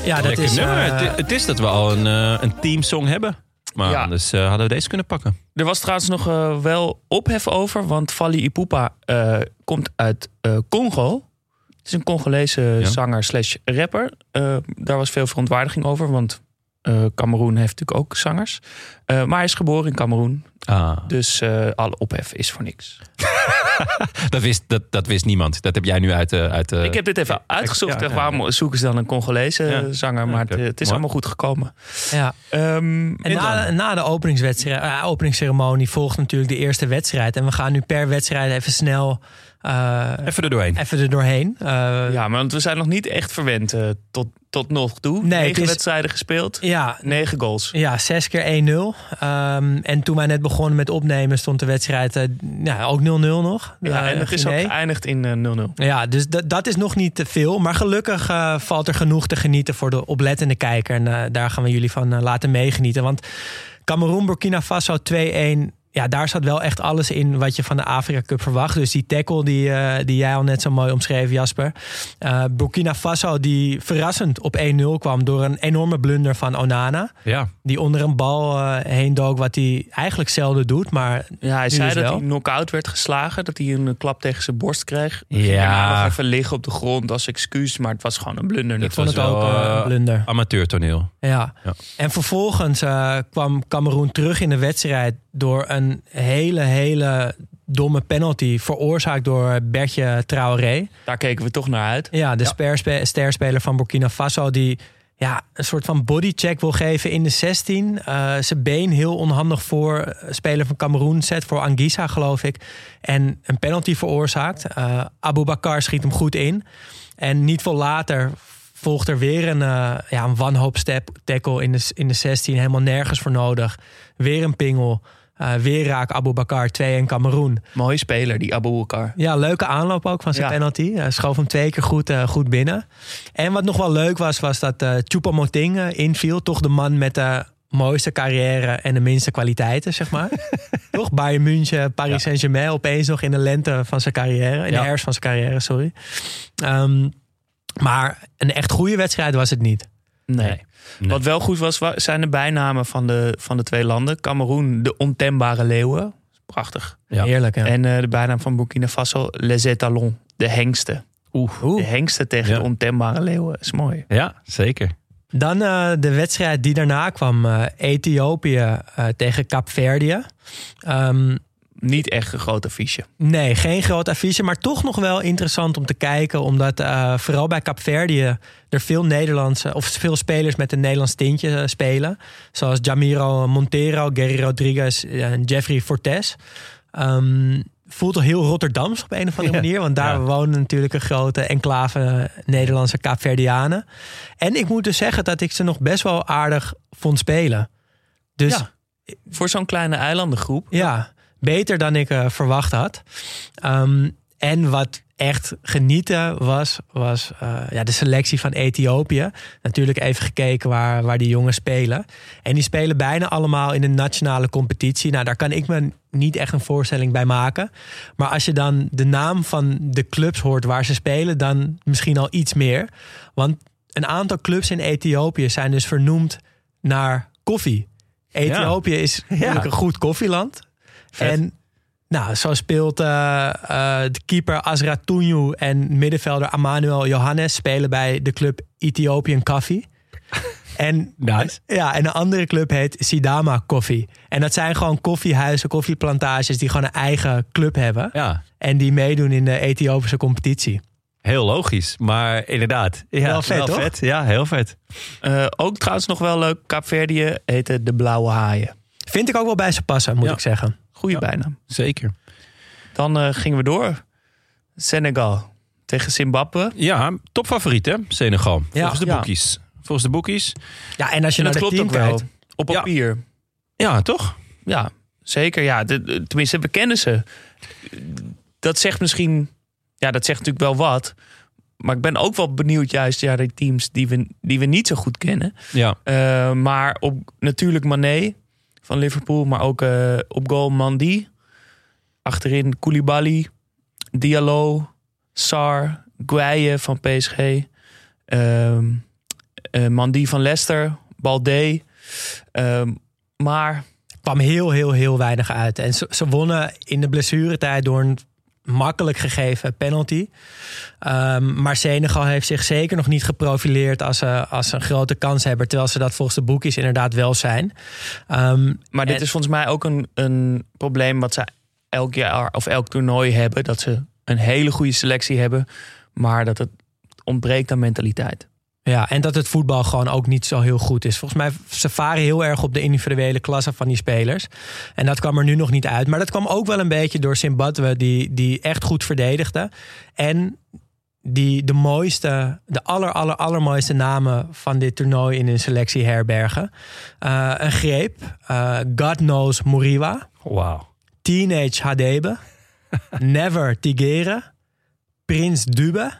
Ja, dat Lekker is... nummer. eh, het, het is dat we al een, eh, een teamsong hebben. Maar Ja. anders eh, hadden we deze kunnen pakken. Er was trouwens nog wel ophef over, want Fali Ipupa eh, komt uit eh, Congo. Het is een Congolese Ja. zanger slash rapper. Eh, daar was veel verontwaardiging over, want eh Cameroen heeft natuurlijk ook zangers. Eh, maar hij is geboren in Cameroen, Ah. dus eh, alle ophef is voor niks. Dat, wist, dat, dat wist niemand. Dat heb jij nu uit de... Uit de Ik heb dit even uitgezocht. ja, ja, waarom zoeken ze dan een Congolese Ja. zanger? Maar het, het is mooi. allemaal goed gekomen. ja. Ehm, En na, na de openingswedstrijd, eh, openingsceremonie volgt natuurlijk de eerste wedstrijd. En we gaan nu per wedstrijd even snel eh, Even er doorheen. even er doorheen. Eh, ja. maar want we zijn nog niet echt verwend eh, tot, tot nog toe. Nee, Negen is- wedstrijden gespeeld, Ja, negen goals. ja, zes keer 1-0. Ehm, en toen wij net begonnen met opnemen stond de wedstrijd eh, ja, ook 0-0 nog. Ja, en het is ook geëindigd in eh, 0-0. Ja, dus dat, dat is nog niet te veel. Maar gelukkig valt er genoeg te genieten voor de oplettende kijker. En daar gaan we jullie van laten meegenieten. Want Cameroen, Burkina Faso 2-1. Ja, daar zat wel echt alles in wat je van de Afrika Cup verwacht. Dus die tackle die, eh, die jij al net zo mooi omschreef, Jasper. Eh, Burkina Faso die verrassend op 1-0 kwam door een enorme blunder van Onana. Ja. Die onder een bal eh, heen dook, wat hij eigenlijk zelden doet. Maar Ja, hij zei dus dat wel. hij knock-out werd geslagen. Dat hij een klap tegen zijn borst kreeg. Ja. Nog even liggen op de grond als excuus. Maar het was gewoon een blunder. ik vond het was ook wel, een blunder. Amateurtoneel. Ja. Ja. En vervolgens eh, kwam Cameroen terug in de wedstrijd door een hele, hele domme penalty veroorzaakt door Bertje Traoré. Daar keken we toch naar uit. Ja, de sperspe- sterspeler van Burkina Faso die ja, een soort van bodycheck wil geven in de 16. Eh, zijn been heel onhandig voor speler van Cameroen zet, voor Anguissa geloof ik. En een penalty veroorzaakt. Eh Abu Bakar schiet hem goed in. En niet veel later volgt er weer een, eh, ja, een wanhoop step tackle in de, in de 16. Helemaal nergens voor nodig. Weer een pingel. Eh, weer raak Abu Bakar 2 en Cameroen. Mooie speler, die Abu Bakar. Ja, leuke aanloop ook van zijn Ja. penalty. Hij schoof hem twee keer goed, eh, goed binnen. En wat nog wel leuk was, was dat eh Choupo-Moting eh, inviel. Toch de man met de mooiste carrière en de minste kwaliteiten, zeg maar. Toch? Bayern München, Paris Ja. Saint-Germain opeens nog in de lente van zijn carrière. In Ja. de herfst van zijn carrière, sorry. Ehm, maar een echt goede wedstrijd was het niet. Nee. Nee. Nee. Wat wel goed was, wa- zijn de bijnamen van de, van de twee landen. Cameroen, de ontembare leeuwen. Prachtig. Ja. Heerlijk, ja. En eh, de bijnaam van Burkina Faso, Les Étalons. De hengsten. Oeh. De hengsten tegen Ja. de ontembare leeuwen. is mooi. Ja, zeker. Dan eh, de wedstrijd die daarna kwam. eh, Ethiopië tegen Kaapverdië. Ehm Niet echt een groot affiche. Nee, geen groot affiche, maar toch nog wel interessant om te kijken. Omdat eh, vooral bij Capverdië er veel Nederlandse of veel spelers met een Nederlands tintje eh, spelen. Zoals Jamiro Montero, Gary Rodriguez en Jeffrey Fortes. Ehm, voelt toch heel Rotterdams op een of andere manier. Want daar Ja. wonen natuurlijk een grote enclave Nederlandse Kaapverdianen. En ik moet dus zeggen dat ik ze nog best wel aardig vond spelen. Dus Ja. Voor zo'n kleine eilandengroep. ja, beter dan ik eh, verwacht had. Ehm, en wat echt genieten was, was eh, ja, de selectie van Ethiopië. Natuurlijk even gekeken waar, waar die jongens spelen. En die spelen bijna allemaal in de nationale competitie. Nou, daar kan ik me niet echt een voorstelling bij maken. Maar als je dan de naam van de clubs hoort waar ze spelen, dan misschien al iets meer. Want een aantal clubs in Ethiopië zijn dus vernoemd naar koffie. Ethiopië is natuurlijk een goed koffieland. Vet. En nou, zo speelt eh, eh, de keeper Azra Tunju en middenvelder Emmanuel Johannes spelen bij de club Ethiopian Coffee. En, Nice. ja, en een andere club heet Sidama Coffee. En dat zijn gewoon koffiehuizen, koffieplantages die gewoon een eigen club hebben. Ja, En die meedoen in de Ethiopische competitie. heel logisch. Maar inderdaad. Ja, Wel vet, toch? Ja, heel vet. Eh, ook trouwens nog wel leuk. Kaapverdië heette de Blauwe Haaien. Vind ik ook wel bij ze passen, moet Ja. ik zeggen. Goeie Ja. bijnaam. Zeker. Dan eh, gingen we door. Senegal tegen Zimbabwe. Ja, topfavoriet hè, Senegal. Ja. Volgens de boekies. Volgens de boekies. Ja, en als je En naar dat klopt team ook wel. kijkt. Op papier. Ja, toch? Ja, zeker. Ja, de, de- tenminste, we kennen ze. Dat zegt misschien... Ja, dat zegt natuurlijk wel wat. Maar ik ben ook wel benieuwd juist ja, die teams die we, die we niet zo goed kennen. Ja. Eh, maar op, natuurlijk Mané van Liverpool. Maar ook eh, op goal Mandy. Achterin Koulibaly. Diallo. Sar. Gueye van PSG. Ehm eh, Mandy van Leicester, Balde. Ehm, maar kwam heel, heel, heel weinig uit. En ze, ze wonnen in de blessuretijd door een makkelijk gegeven penalty. Ehm, maar Senegal heeft zich zeker nog niet geprofileerd als, eh, als een grote kanshebber. Terwijl ze dat volgens de boekjes inderdaad wel zijn. Ehm, Maar dit En- is volgens mij ook een, een probleem wat ze elk jaar of elk toernooi hebben. Dat ze een hele goede selectie hebben, maar dat het ontbreekt aan mentaliteit. Ja, en dat het voetbal gewoon ook niet zo heel goed is. Volgens mij, ze varen heel erg op de individuele klasse van die spelers. En dat kwam er nu nog niet uit. Maar dat kwam ook wel een beetje door Zimbabwe, die, die echt goed verdedigde. En die de mooiste, de aller, aller, allermooiste namen van dit toernooi in hun selectie herbergen. Eh, een greep, eh, God Knows Moriwa, Wauw. Teenage Hadebe, Never Tigere, Prins Dube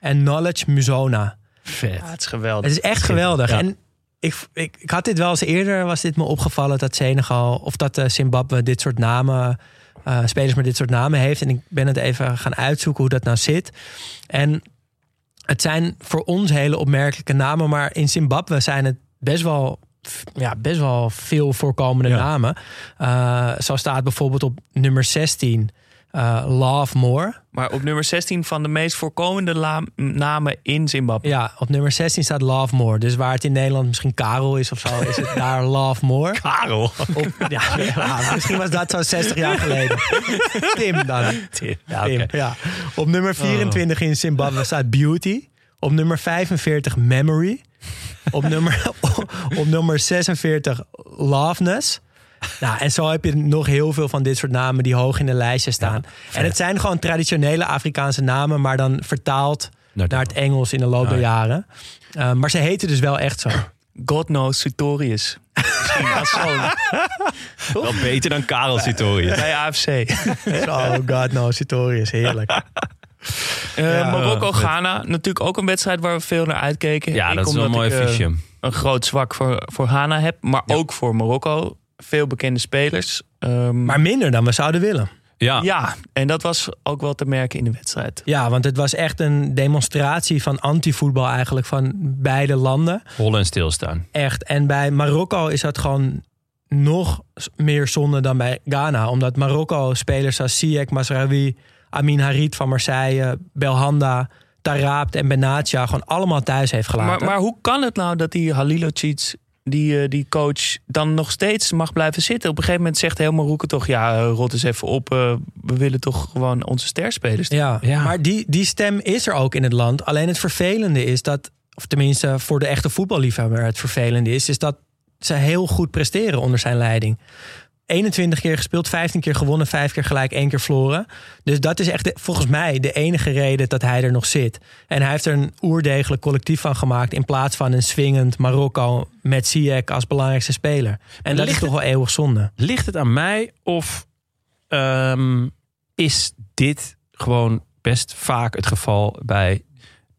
en Knowledge Muzona. Vet. Ja, het is geweldig. Het is echt geweldig. Ja. En ik, ik, ik had dit wel eens eerder, was dit me opgevallen dat Senegal of dat eh, Zimbabwe dit soort namen, eh, spelers met dit soort namen heeft. En ik ben het even gaan uitzoeken hoe dat nou zit. En het zijn voor ons hele opmerkelijke namen, maar in Zimbabwe zijn het best wel. Ja, best wel veel voorkomende Ja. namen. Eh, zo staat bijvoorbeeld op nummer 16 eh, Love More. Maar op nummer 16 van de meest voorkomende namen in Zimbabwe. Ja, op nummer 16 staat Love More. Dus waar het in Nederland misschien Karel is of zo, is het daar Love More. Karel. Op, ja, ja, misschien was dat zo 60 jaar geleden. Tim dan. Ja, Tim, oké. ja. Op nummer 24 in Zimbabwe staat Beauty. Op nummer 45 Memory. Op nummer, op nummer 46 Loveness. Nou, en zo heb je nog heel veel van dit soort namen die hoog in de lijstje staan. en het zijn gewoon traditionele Afrikaanse namen, maar dan vertaald Naar naar het Engels in de loop der ja. jaren. Uh, maar ze heten dus wel echt zo. God knows Sutorius. Wel beter dan Karel Sitorius. bij AFC. Oh god knows, Sitorius, heerlijk. Eh, Ja. Marokko-Ghana, natuurlijk ook een wedstrijd waar we veel naar uitkeken. Ja, Ik, dat is wel een omdat mooi ik, eh, fiche. een groot zwak voor, voor Ghana heb, maar ook voor Marokko. Veel bekende spelers. Ehm, Maar minder dan we zouden willen. Ja, ja, en dat was ook wel te merken in de wedstrijd. Ja, want het was echt een demonstratie van anti-voetbal eigenlijk van beide landen. hollen en stilstaan. Echt. En bij Marokko is dat gewoon nog meer zonde dan bij Ghana. Omdat Marokko spelers als Ziyech, Masraoui, Amin Harit van Marseille, Belhanda, Tarabt en Benatia gewoon allemaal thuis heeft Maar, gelaten. maar hoe kan het nou dat die Halilocic, die, eh, die coach, dan nog steeds mag blijven zitten? Op een gegeven moment zegt helemaal Roeken toch... ja, eh, rot eens even op, eh, we willen toch gewoon onze sterspelers. Ja, Ja. maar die, die stem is er ook in het land. Alleen het vervelende is dat, of tenminste voor de echte voetballiefhebber het vervelende is, is dat ze heel goed presteren onder zijn leiding. 21 keer gespeeld, 15 keer gewonnen, 5 keer gelijk, 1 keer verloren. Dus dat is echt de- volgens mij de enige reden dat hij er nog zit. En hij heeft er een oerdegelijk collectief van gemaakt in plaats van een swingend Marokko met Ziyech als belangrijkste speler. En dat is Ligt toch wel eeuwig zonde. Ligt het aan mij of ehm, is dit gewoon best vaak het geval bij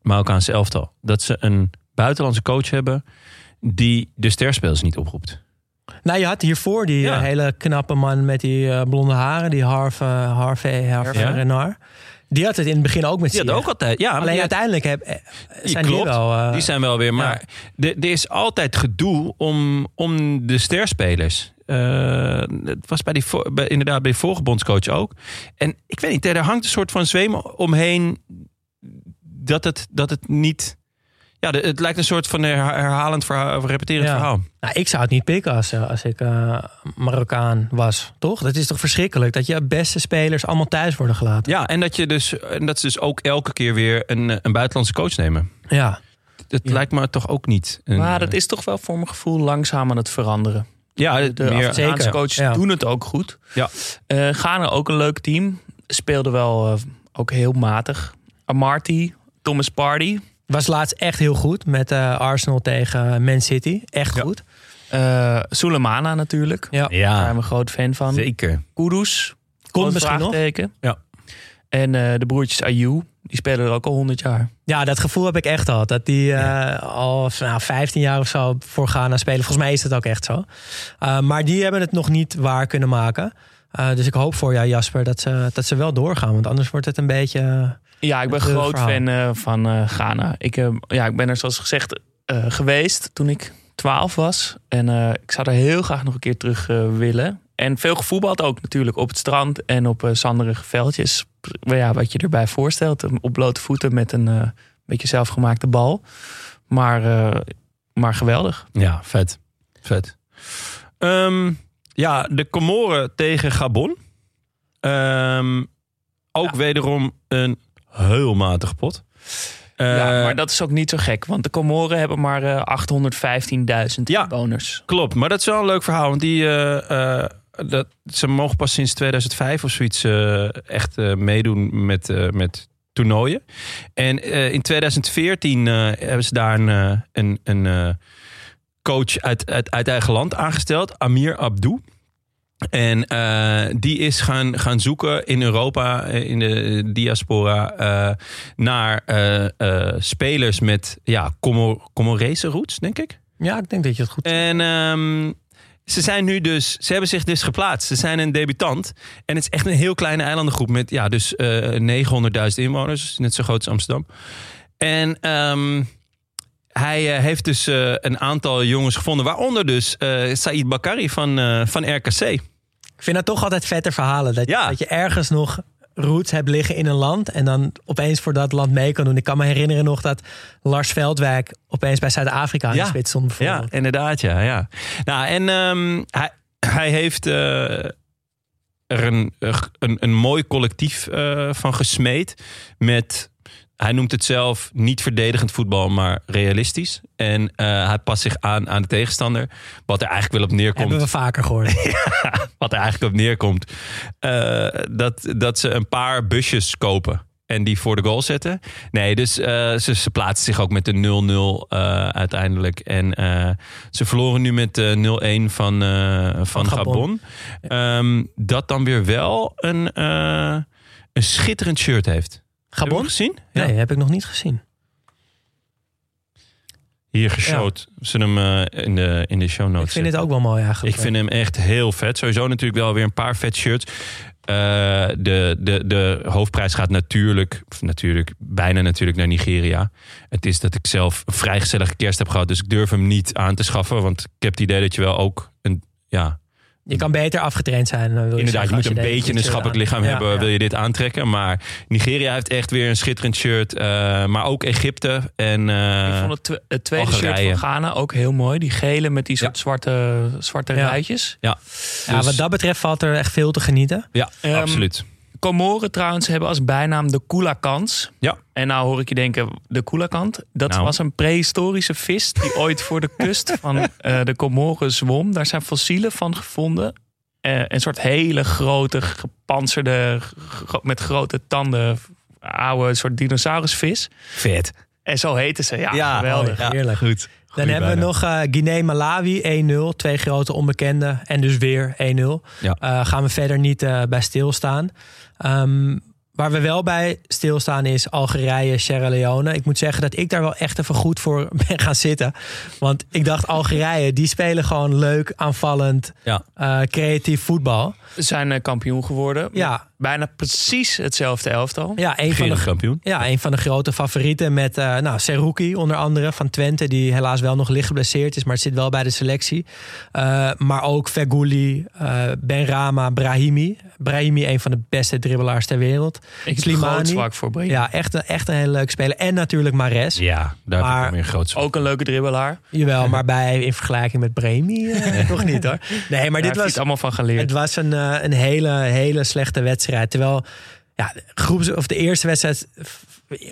Marokkaanse elftal? Dat ze een buitenlandse coach hebben die de sterspelers niet oproept. Nou, je had hiervoor die Ja. eh, hele knappe man met die eh, blonde haren, die Harve, Harvey, Harvey Ja. Renard. Die had het in het begin ook met Die had ook altijd. Ja, Alleen die- uiteindelijk heb, eh, die zijn die klopt. wel... eh, Die zijn wel weer. Maar er is altijd gedoe om, om de sterspelers. Eh, het was bij die, bij, inderdaad bij de vorige bondscoach ook. En ik weet niet, er hangt een soort van zweem omheen dat het, dat het niet... Ja, de- het lijkt een soort van her- herhalend verhaal, repeterend Ja. verhaal. Nou, ik zou het niet pikken als, eh, als ik eh, Marokkaan was, toch? Dat is toch verschrikkelijk dat je beste spelers allemaal thuis worden gelaten. Ja, en dat, je dus, en dat ze dus ook elke keer weer een, een buitenlandse coach nemen. Ja, Dat Ja. lijkt me toch ook niet. Een, Maar dat eh, is toch wel voor mijn gevoel langzaam aan het veranderen. ja, De meer, Afrikaanse zeker, coaches ja. doen het ook goed. Ja. Eh Ghana ook een leuk team. Speelde wel eh, ook heel matig. Amarty, Thomas Party. Was laatst echt heel goed met eh, Arsenal tegen Man City. Echt Ja. goed. eh Sulemana natuurlijk. Ja. Daar zijn we een groot fan van. zeker. Kudus. Komt misschien nog. Ja. En eh, de broertjes Ayew. Die spelen er ook al 100 jaar. Ja, dat gevoel heb ik echt al. Dat die eh, al nou, 15 jaar of zo voor Ghana spelen. Volgens mij is dat ook echt zo. Uh, maar die hebben het nog niet waar kunnen maken. Uh, dus ik hoop voor jou, Jasper, dat ze, dat ze wel doorgaan. Want anders wordt het een beetje... Ja, ik ben Het, eh, groot verhaal. fan eh, van eh, Ghana. Ik, ja, ik ben er zoals gezegd geweest toen ik 12 was. En ik zou er heel graag nog een keer terug willen. En veel gevoetbald ook natuurlijk op het strand en op zanderige veldjes. Ja, wat je erbij voorstelt. Op blote voeten met een beetje zelfgemaakte bal. Maar, maar geweldig. Ja, vet. Vet. Ehm, ja, de Comoren tegen Gabon. Ehm, ook Ja. wederom een heel matig pot. ja, Eh, maar dat is ook niet zo gek. Want de Comoren hebben maar eh, 815.000 Ja. inwoners. Klopt, maar dat is wel een leuk verhaal. Want die, eh, dat, ze mogen pas sinds 2005 of zoiets echt meedoen met, met toernooien. En in 2014 eh, hebben ze daar een, een, een coach uit, uit, uit eigen land aangesteld, Amir Abdou. En eh, die is gaan, gaan zoeken in Europa, eh, in de diaspora, eh, naar spelers met ja, Comor Comorese roots, denk ik. Ja, ik denk dat je het goed En ehm, ze zijn nu dus, ze hebben zich dus geplaatst. Ze zijn een debutant. En het is echt een heel kleine eilandengroep met ja, dus eh 900.000 inwoners. Net zo groot als Amsterdam. En ehm, hij eh, heeft dus eh, een aantal jongens gevonden, waaronder dus eh Said Bakari van, van RKC. Ik vind dat toch altijd vette verhalen. Dat, Ja. dat je ergens nog roots hebt liggen in een land. En dan opeens voor dat land mee kan doen. Ik kan me herinneren nog dat Lars Veldwijk opeens bij Zuid-Afrika in Ja. de spits stond. Ja, inderdaad, ja. ja. Nou, en ehm, hij, hij heeft er een, een, een mooi collectief van gesmeed. Met, hij noemt het zelf niet verdedigend voetbal, maar realistisch. En eh, hij past zich aan aan de tegenstander. Wat er eigenlijk wel op neerkomt. Hebben we vaker gehoord. Wat er eigenlijk op neerkomt. eh, dat, dat ze een paar busjes kopen. En die voor de goal zetten. Nee, dus eh, ze, ze plaatsen zich ook met de 0-0 eh, uiteindelijk. En ze verloren nu met de 0-1 van, eh, van, Gabon. Gabon. Ehm, dat dan weer wel een, een schitterend shirt heeft. Heb je Gabon? hem gezien? Nee, heb ik nog niet gezien. Hier geshowd. Ze hem eh, in, de, in de show notes Ik vind dit ook wel mooi eigenlijk. Ik vind hem echt heel vet. Sowieso natuurlijk wel weer een paar vet shirts. Eh, de, de, de hoofdprijs gaat natuurlijk, natuurlijk, bijna natuurlijk naar Nigeria. Het is dat ik zelf een vrij gezellige kerst heb gehad. Dus ik durf hem niet aan te schaffen. Want ik heb het idee dat je wel ook een, ja, Je kan beter afgetraind zijn. Wil je Inderdaad, je moet als een beetje een schappelijk aan- lichaam Ja, hebben, ja. wil je dit aantrekken. Maar Nigeria heeft echt weer een schitterend shirt. eh, maar ook Egypte en eh, ik vond het, twe- het tweede Algerije. shirt van Ghana ook heel mooi. Die gele met die Ja. soort zwarte, zwarte Ja. ruitjes. ja, Ja, Dus- wat dat betreft valt er echt veel te genieten. ja Ehm, absoluut. Comoren trouwens hebben als bijnaam de Koelakans. Ja. En nou hoor ik je denken, de Koelakant. Dat Nou. was een prehistorische vis die ooit voor de kust van eh, de Comoren zwom. Daar zijn fossielen van gevonden. Eh, een soort hele grote, gepantserde, gro- met grote tanden, oude soort dinosaurusvis. Vet. En zo heten ze. Ja, Ja, geweldig. mooi. Heerlijk. Goed. Dan hebben we nog eh Guinea-Malawi 1-0. Twee grote onbekenden. En dus weer 1-0. Ja. Eh, gaan we verder niet eh, bij stilstaan. Ehm, waar we wel bij stilstaan is Algerije, Sierra Leone. Ik moet zeggen dat ik daar wel echt even goed voor ben gaan zitten. Want ik dacht Algerije, die spelen gewoon leuk, aanvallend, Ja. Creatief voetbal. Ze zijn kampioen geworden. Ja. Bijna precies hetzelfde elftal. Ja, een van de kampioen. Ja, een van de grote favorieten met eh nou, Seruki onder andere van Twente. Die helaas wel nog licht geblesseerd is, maar het zit wel bij de selectie. Eh, maar ook Feghouli, eh Benrama, Brahimi. Brahimi, een van de beste dribbelaars ter wereld. Ik heb Slimani. groot zwak voor Brahim. Ja, echt, een- echt een hele leuke speler. En natuurlijk Mares. Ja, daar heb ik Maar- meer een groot zwak. Ook een leuke dribbelaar. Jawel, maar bij, in vergelijking met Brahimi eh, nog niet hoor. Nee, maar Daar dit was, het allemaal van geleerd. Het was een, een hele, hele slechte wedstrijd. Terwijl ja, de groeps, of de eerste wedstrijd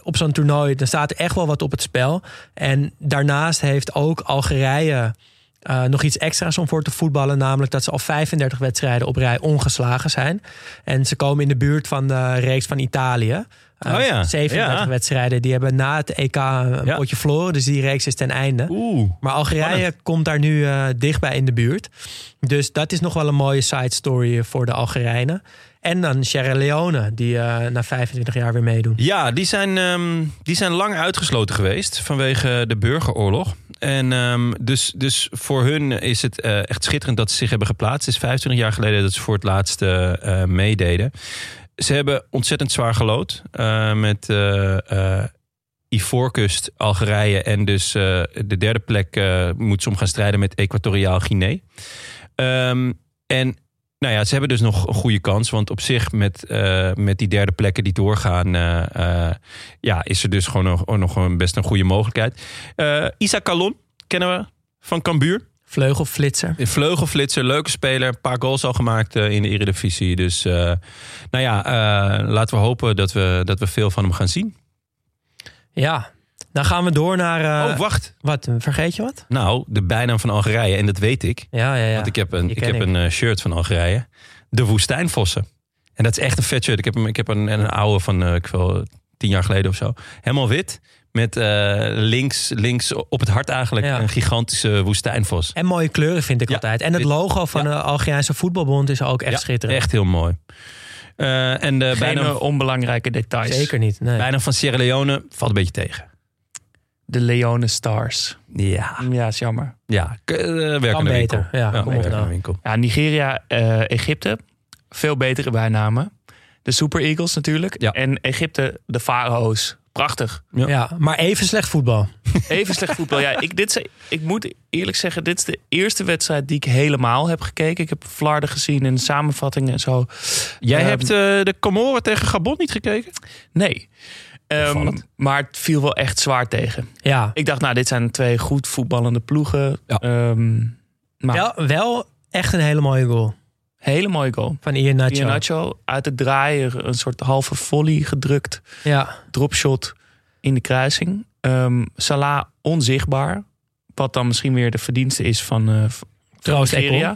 op zo'n toernooi, dan staat er echt wel wat op het spel. En daarnaast heeft ook Algerije eh, nog iets extra's om voor te voetballen. Namelijk dat ze al 35 wedstrijden op rij ongeslagen zijn. En ze komen in de buurt van de reeks van Italië. Eh, Oh ja, 37 ja. wedstrijden. Die hebben na het EK een Ja. potje verloren. Dus die reeks is ten einde. Oeh. Maar Algerije Spannend. komt daar nu eh, dichtbij in de buurt. Dus dat is nog wel een mooie side story voor de Algerijnen. En dan Sierra Leone, die eh, na 25 jaar weer meedoen. Ja, die zijn, ehm, die zijn lang uitgesloten geweest vanwege de burgeroorlog. En ehm, dus, dus voor hun is het eh, echt schitterend dat ze zich hebben geplaatst. Het is 25 jaar geleden dat ze voor het laatst eh, meededen. ze hebben ontzettend zwaar gelood. met Ivoorkust, Algerije. En dus de derde plek eh moet om gaan strijden met Equatoriaal Guinea. Ehm, en nou ja, ze hebben dus nog een goede kans. Want op zich met, eh, met die derde plekken die doorgaan... eh, eh, ja, is er dus gewoon nog, nog een best een goede mogelijkheid. Isa Calon kennen we van Cambuur. Vleugelflitser. Vleugelflitser, leuke speler. Een paar goals al gemaakt in de Eredivisie. Dus nou ja, laten we hopen dat we, dat we veel van hem gaan zien. Ja. Dan gaan we door naar... eh, oh, wacht. Wat, vergeet je wat? Nou, de bijnaam van Algerije. En dat weet ik. Ja, ja, ja. Want ik heb een, Die ik heb ik. een eh, shirt van Algerije. De Woestijnvossen. En dat is echt een vet shirt. Ik heb, hem, ik heb een, een oude van eh, ik wil, tien jaar geleden of zo. Helemaal wit. Met eh, links, links op het hart eigenlijk Ja. een gigantische woestijnvos. En mooie kleuren vind ik Ja, altijd. En het logo van de Algerijnse voetbalbond is ook echt Ja, schitterend. Echt heel mooi. Eh, en de Geen bijnaam, eh, onbelangrijke details. Zeker niet. Nee. bijnaam van Sierra Leone valt een beetje tegen. De Leone Stars. Ja, Ja, is jammer. ja. k- eh, werk Kan aan de beter. winkel. Ja, Ja, kom werk op aan de winkel. Ja, Nigeria, eh, Egypte. Veel betere bijnamen. De Super Eagles natuurlijk. Ja. En Egypte, de Farao's. Prachtig. Ja. Ja, maar even slecht voetbal. Even slecht voetbal. Ja, ik, dit is, ik moet eerlijk zeggen, dit is de eerste wedstrijd die ik helemaal heb gekeken. Ik heb Flarden gezien in de samenvattingen en zo. Jij Ehm, hebt eh, de Comoren tegen Gabon niet gekeken? Nee. Ehm, maar het viel wel echt zwaar tegen. Ja, Ik dacht, nou, dit zijn twee goed voetballende ploegen. Ja. Ehm, maar wel, wel echt een hele mooie goal hele mooie goal. van Ian Nacho. Nacho uit het draaien, een soort halve volley gedrukt. Ja, Dropshot in de kruising. Ehm Salah onzichtbaar. Wat dan misschien weer de verdienste is van, eh van Troost Nigeria.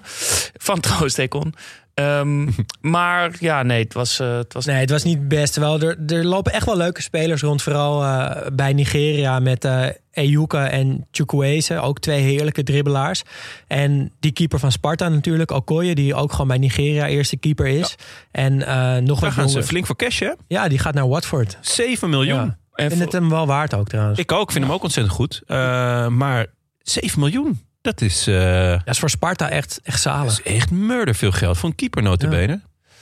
Van Troost Ekon. Ehm, maar ja, nee, het was... eh, het was nee, het was niet het beste. Wel, er, er lopen echt wel leuke spelers rond. Vooral eh, bij Nigeria met eh Ejuka en Chukwueze. Ook twee heerlijke dribbelaars. En die keeper van Sparta natuurlijk, Okoye. Die ook gewoon bij Nigeria eerste keeper is. En eh, nog Daar wat gaan ze jongen. flink voor cash, hè? Ja, die gaat naar Watford. 7 miljoen. Ja. en Ik vind voor- het hem wel waard ook trouwens. Ik ook, vind hem ook ontzettend goed. Eh, maar 7 miljoen, dat is, eh, Dat is voor Sparta echt, echt dat zalig. is echt murder veel geld. Voor een keeper notabene.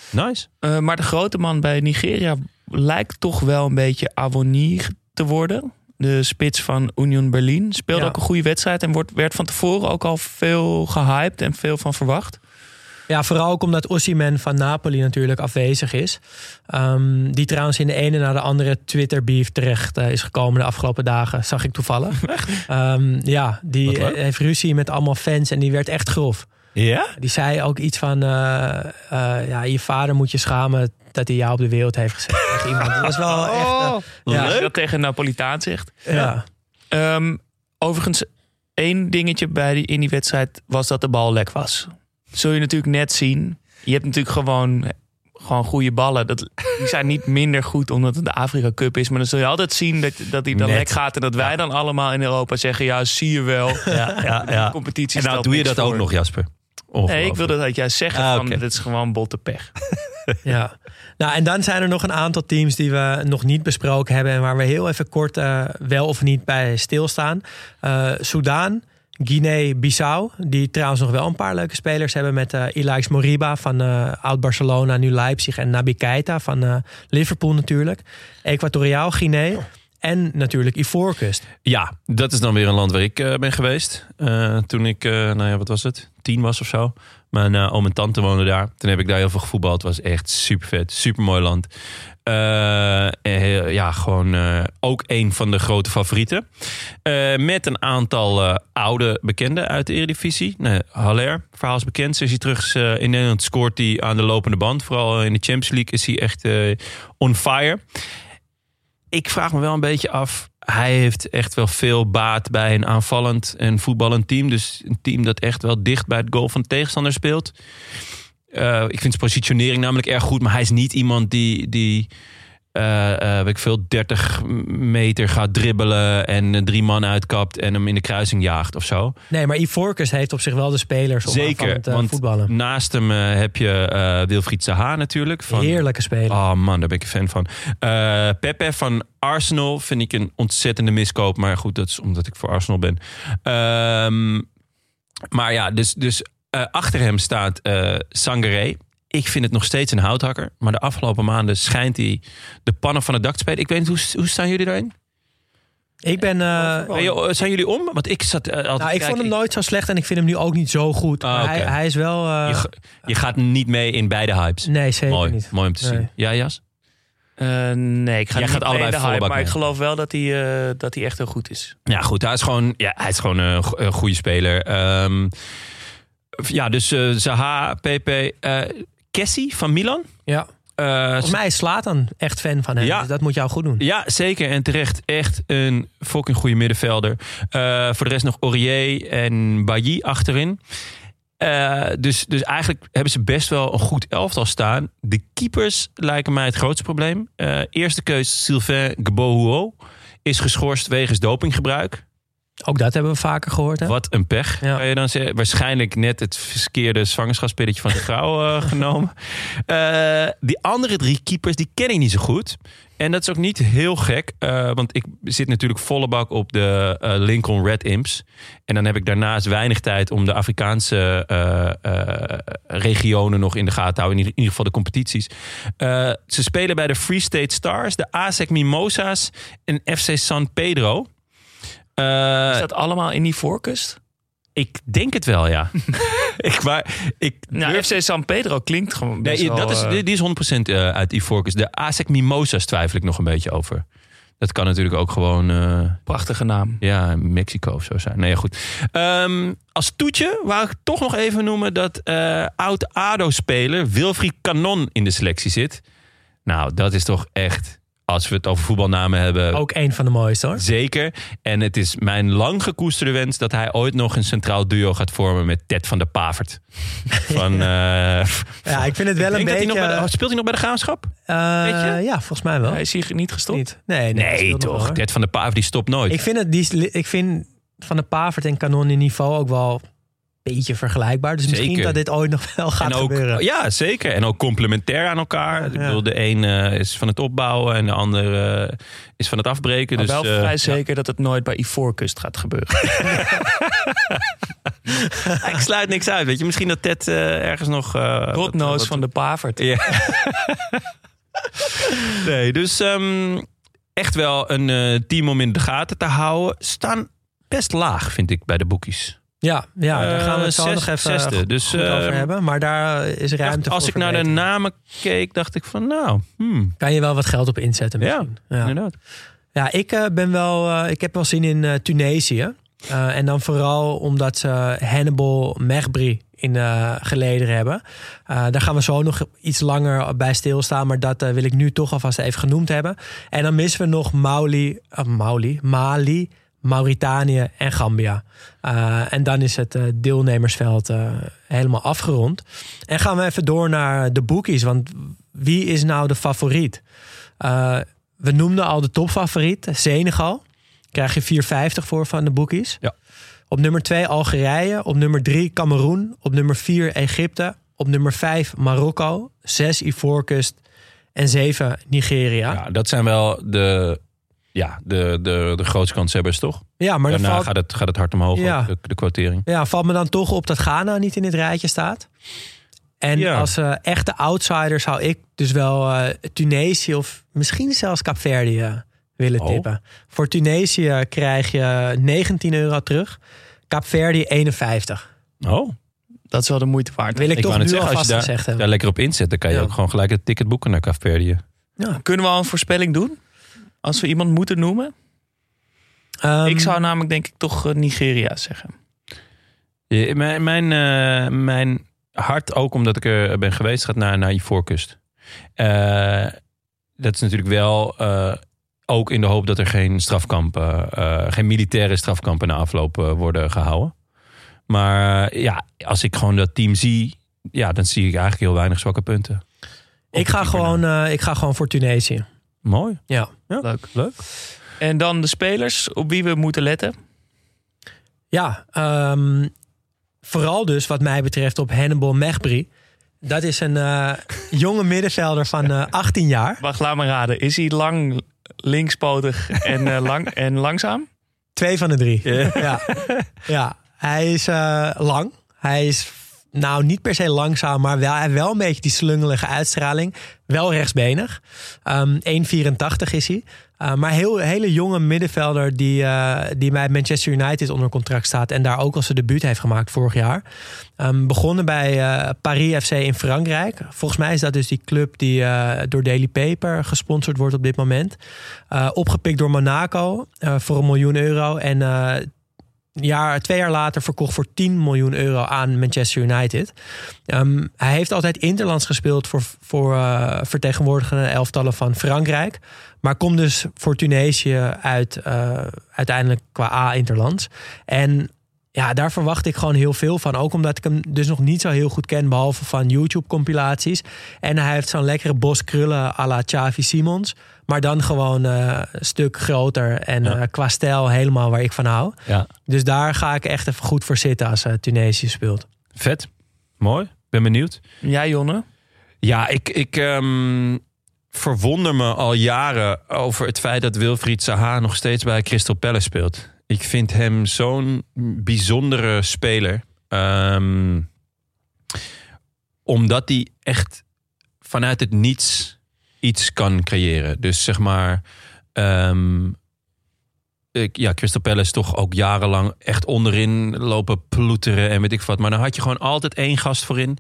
Nice. Eh, maar de grote man bij Nigeria lijkt toch wel een beetje Avoni te worden. De spits van Union Berlin. Speelde Ja. ook een goede wedstrijd en wordt, werd van tevoren ook al veel gehyped en veel van verwacht. Ja, vooral ook omdat Osimhen van Napoli natuurlijk afwezig is. Ehm, die trouwens in de ene na de andere Twitter-beef terecht eh, is gekomen de afgelopen dagen. Zag ik toevallig. Ehm, ja, die heeft ruzie met allemaal fans en die werd echt grof. Ja? Die zei ook iets van... eh, eh, ja, je vader moet je schamen dat hij jou op de wereld heeft gezet. tegen iemand. Dat was wel echt... eh, ja, Als je dat tegen een Napolitaan zegt. ja. Ehm, overigens, één dingetje bij die, in die wedstrijd was dat de bal lek was. Zul je natuurlijk net zien. Je hebt natuurlijk gewoon, gewoon goede ballen. Dat, die zijn niet minder goed omdat het de Afrika Cup is. Maar dan zul je altijd zien dat, dat die dan Net. lek gaat. En dat wij dan allemaal in Europa zeggen... ja, zie je wel. Ja, ja, ja. Competitie En nou stelt doe je dat ook nog, Jasper. Nee, ik wilde dat jij zeggen Ah, van oké. dit is gewoon botte pech. Ja, nou en dan zijn er nog een aantal teams die we nog niet besproken hebben en waar we heel even kort eh, wel of niet bij stilstaan. Soudaan, Guinea-Bissau, die trouwens nog wel een paar leuke spelers hebben met Ilaix Moriba van eh oud-Barcelona, nu Leipzig en Naby Keita van eh, Liverpool natuurlijk. Equatoriaal Guinea en natuurlijk Ivoorkust. Ja, dat is dan weer een land waar ik ben geweest. Toen ik, nou ja, wat was het? Tien was of zo. Mijn eh, oom en tante woonden daar. Toen heb ik daar heel veel gevoetbald. Het was echt super vet. Super mooi land. Eh, eh, ja, gewoon ook een van de grote favorieten. Met een aantal oude bekenden uit de Eredivisie. Nee, Haller, verhaal is bekend. Sinds hij terug in Nederland scoort hij aan de lopende band. Vooral in de Champions League is hij echt on fire ik vraag me wel een beetje af. Hij heeft echt wel veel baat bij een aanvallend en voetballend team. Dus een team dat echt wel dicht bij het goal van de tegenstander speelt. Eh, ik vind zijn positionering namelijk erg goed. Maar hij is niet iemand die, die weet ik veel, 30 meter gaat dribbelen... en eh, drie man uitkapt en hem in de kruising jaagt of zo. Nee, maar Ivoorkust heeft op zich wel de spelers om Zeker, eh, want voetballen. naast hem eh, heb je eh, Wilfried Zaha natuurlijk. Van, Heerlijke speler. Oh man, daar ben ik een fan van. Eh, Pepe van Arsenal vind ik een ontzettende miskoop. Maar goed, dat is omdat ik voor Arsenal ben. Ehm, maar ja, dus, dus eh, achter hem staat eh Sangaré. Ik vind het nog steeds een houthakker. Maar de afgelopen maanden schijnt hij de pannen van het dak te spelen. Ik weet niet, hoe, hoe staan jullie daarin? Ik ben... eh, Hey, joh, zijn jullie om? Want ik zat eh, altijd nou, ik vond hem nooit zo slecht en ik vind hem nu ook niet zo goed. Ah, maar hij, hij is wel... eh, Je, ga- je gaat niet mee in beide hypes. nee, zeker mooi, niet. mooi om te Nee. zien. Ja, Jas? Eh, nee, ik ga Jij niet gaat mee allebei in de hype, maar ik geloof wel dat hij, eh, dat hij echt heel goed is. Ja, goed. Hij is gewoon, ja, hij is gewoon een, go- een goede speler. Ehm, ja, dus eh, Zaha, PP, eh Kessie van Milan. Ja. Volgens mij is Slatan echt fan van hem. Ja. Dus dat moet jou goed doen. Ja, zeker. En terecht echt een fucking goede middenvelder. Eh, voor de rest nog Aurier en Bailly achterin. Eh, dus, dus eigenlijk hebben ze best wel een goed elftal staan. De keepers lijken mij het grootste probleem. Eerste keus Sylvain Gbohuo is geschorst wegens dopinggebruik. Ook dat hebben we vaker gehoord. Hè? Wat een pech, Ja. kan je dan zeggen. Waarschijnlijk net het verkeerde zwangerschapspilletje van de vrouw eh, genomen. Eh, die andere drie keepers, die ken ik niet zo goed. En dat is ook niet heel gek. eh, want ik zit natuurlijk volle bak op de Lincoln Red Imps. En dan heb ik daarnaast weinig tijd om de Afrikaanse eh, regionen nog in de gaten te houden. In ieder- geval de competities. Ze spelen bij de Free State Stars, de ASEC Mimosas en FC San Pedro. Eh, Is dat allemaal in die voorkust? ik denk het wel, ja. ik, maar, ik Nou, durf- FC San Pedro klinkt gewoon best nee, wel, dat is, eh, die is 100% eh, uit Ivoorkust. De ASEC Mimosas twijfel ik nog een beetje over. Dat kan natuurlijk ook gewoon prachtige naam. ja, Mexico of zo zijn. Nee, ja, goed. Ehm, als toetje wou ik toch nog even noemen dat eh oud-ADO-speler Wilfried Canon in de selectie zit. Nou, dat is toch echt, als we het over voetbalnamen hebben, Ook een van de mooiste hoor. Zeker. En het is mijn lang gekoesterde wens dat hij ooit nog een centraal duo gaat vormen met Ted van der Pavert. Van, eh, Ja, ik vind het wel ik een hij beetje... nog bij de- speelt hij nog bij de graafschap? eh, weet je? Ja, volgens mij wel. Hij is hier niet gestopt. Niet. Nee, nee, Nee, toch. Ted van der Pavert die stopt nooit. Ik vind, het, die, ik vind van de Pavert en Canon in niveau ook wel beetje vergelijkbaar. Dus misschien Zeker. dat dit ooit nog wel gaat en ook, gebeuren. Ja, zeker. En ook complementair aan elkaar. Ik Ja. bedoel, de een eh, is van het opbouwen en de ander eh, is van het afbreken. Maar dus, wel eh, vrij ja. zeker dat het nooit bij Ivoorkust gaat gebeuren. Ik sluit niks uit. Weet je, misschien dat Ted eh, ergens nog. eh, wat- wat- van de Pavert. Ja. nee, dus ehm, echt wel een eh, team om in de gaten te houden. Staan best laag, vind ik, bij de boekies. Ja, ja daar gaan we het zo Eh, nog even zesde. goed Dus, over eh, hebben. Maar daar is Dacht, ruimte voor als ik naar de namen keek, dacht ik van nou, hmm, Kan je wel wat geld op inzetten ja, misschien. Ja, inderdaad. Ja, ik, eh, ben wel, eh, ik heb wel zin in Tunesië. En dan vooral omdat ze Hannibal Mechbri in de gelederen hebben. Eh, daar gaan we zo nog iets langer bij stilstaan. Maar dat wil ik nu toch alvast even genoemd hebben. En dan missen we nog Mauli, Mauli, Mali, Mauritanië en Gambia. Eh, en dan is het eh, deelnemersveld eh, helemaal afgerond. En gaan we even door naar de bookies. Want wie is nou de favoriet? We noemden al de topfavoriet, Senegal. Krijg je 4,50 voor van de bookies. Ja. Op nummer 2 Algerije. Op nummer 3 Cameroen. Op nummer 4 Egypte. Op nummer 5 Marokko. 6 Ivoorkust. En 7 Nigeria. Ja, dat zijn wel de, ja, de, de, de grootste kanshebbers, toch? maar dan Daarna valt, gaat, het, gaat het hard omhoog, Ja. ook, de, de quotering. ja, valt me dan toch op dat Ghana niet in dit rijtje staat. En Ja. als eh, echte outsider zou ik dus wel eh, Tunesië of misschien zelfs Kaapverdië eh, willen Oh. tippen. Voor Tunesië krijg je 19 euro terug. Kaapverdië 51. Oh, Dat is wel de moeite waard. Wil ik, ik toch nu zeggen, als alvast je daar, gezegd hebben. daar lekker op inzet, dan kan je Ja. ook gewoon gelijk het ticket boeken naar Kaapverdië. Ja. Kunnen we al een voorspelling doen? Als we iemand moeten noemen? Ehm, ik zou namelijk denk ik toch eh, Nigeria zeggen. Ja, Mijn, mijn, eh, mijn hart, ook omdat ik er ben geweest, gaat naar, naar Ivoorkust. Eh dat is natuurlijk wel eh, ook in de hoop dat er geen strafkampen, eh, geen militaire strafkampen na afloop worden gehouden. Maar ja, als ik gewoon dat team zie, ja, dan zie ik eigenlijk heel weinig zwakke punten. Op ik, ga gewoon, eh, ik ga gewoon voor Tunesië. Mooi. Ja. Leuk. Leuk. En dan de spelers op wie we moeten letten. Ja, ehm, vooral dus wat mij betreft op Hannibal Mechbri. Dat is een eh, jonge middenvelder van eh, 18 jaar. Wacht, laat me raden. Is hij lang, linkspotig en, eh, lang, en langzaam? Twee van de drie. Ja, ja. hij is eh, lang. Hij is nou, niet per se langzaam, maar wel, wel een beetje die slungelige uitstraling. Wel rechtsbenig. Ehm 1,84 is hij. Uh, maar heel hele jonge middenvelder die, uh, die bij Manchester United onder contract staat. En daar ook al zijn debuut heeft gemaakt vorig jaar. Um, begonnen bij uh, Paris FC in Frankrijk. Volgens mij is dat dus die club die door Daily Paper gesponsord wordt op dit moment. opgepikt door Monaco voor een miljoen euro. En jaar, twee jaar later verkocht voor 10 miljoen euro aan Manchester United. Um, hij heeft altijd interlands gespeeld voor, voor uh, vertegenwoordigende elftallen van Frankrijk. Maar komt dus voor Tunesië uit uh, uiteindelijk qua A-interlands. En ja, daar verwacht ik gewoon heel veel van. Ook omdat ik hem dus nog niet zo heel goed ken, behalve van YouTube-compilaties. En hij heeft zo'n lekkere bos krullen à la Xavi Simons. Maar dan gewoon uh, een stuk groter en ja. uh, qua stijl helemaal waar ik van hou. Ja. Dus daar ga ik echt even goed voor zitten als uh, Tunesië speelt. Vet. Mooi. Ben benieuwd. Ja, Jonne? Ja, ik, ik um, verwonder me al jaren over het feit dat Wilfried Zaha nog steeds bij Crystal Palace speelt. Ik vind hem zo'n bijzondere speler. Um, omdat hij echt vanuit het niets iets kan creëren. Dus zeg maar. Um, ik, ja, Crystal Palace toch ook jarenlang echt onderin lopen ploeteren en weet ik wat. Maar dan had je gewoon altijd één gast voorin.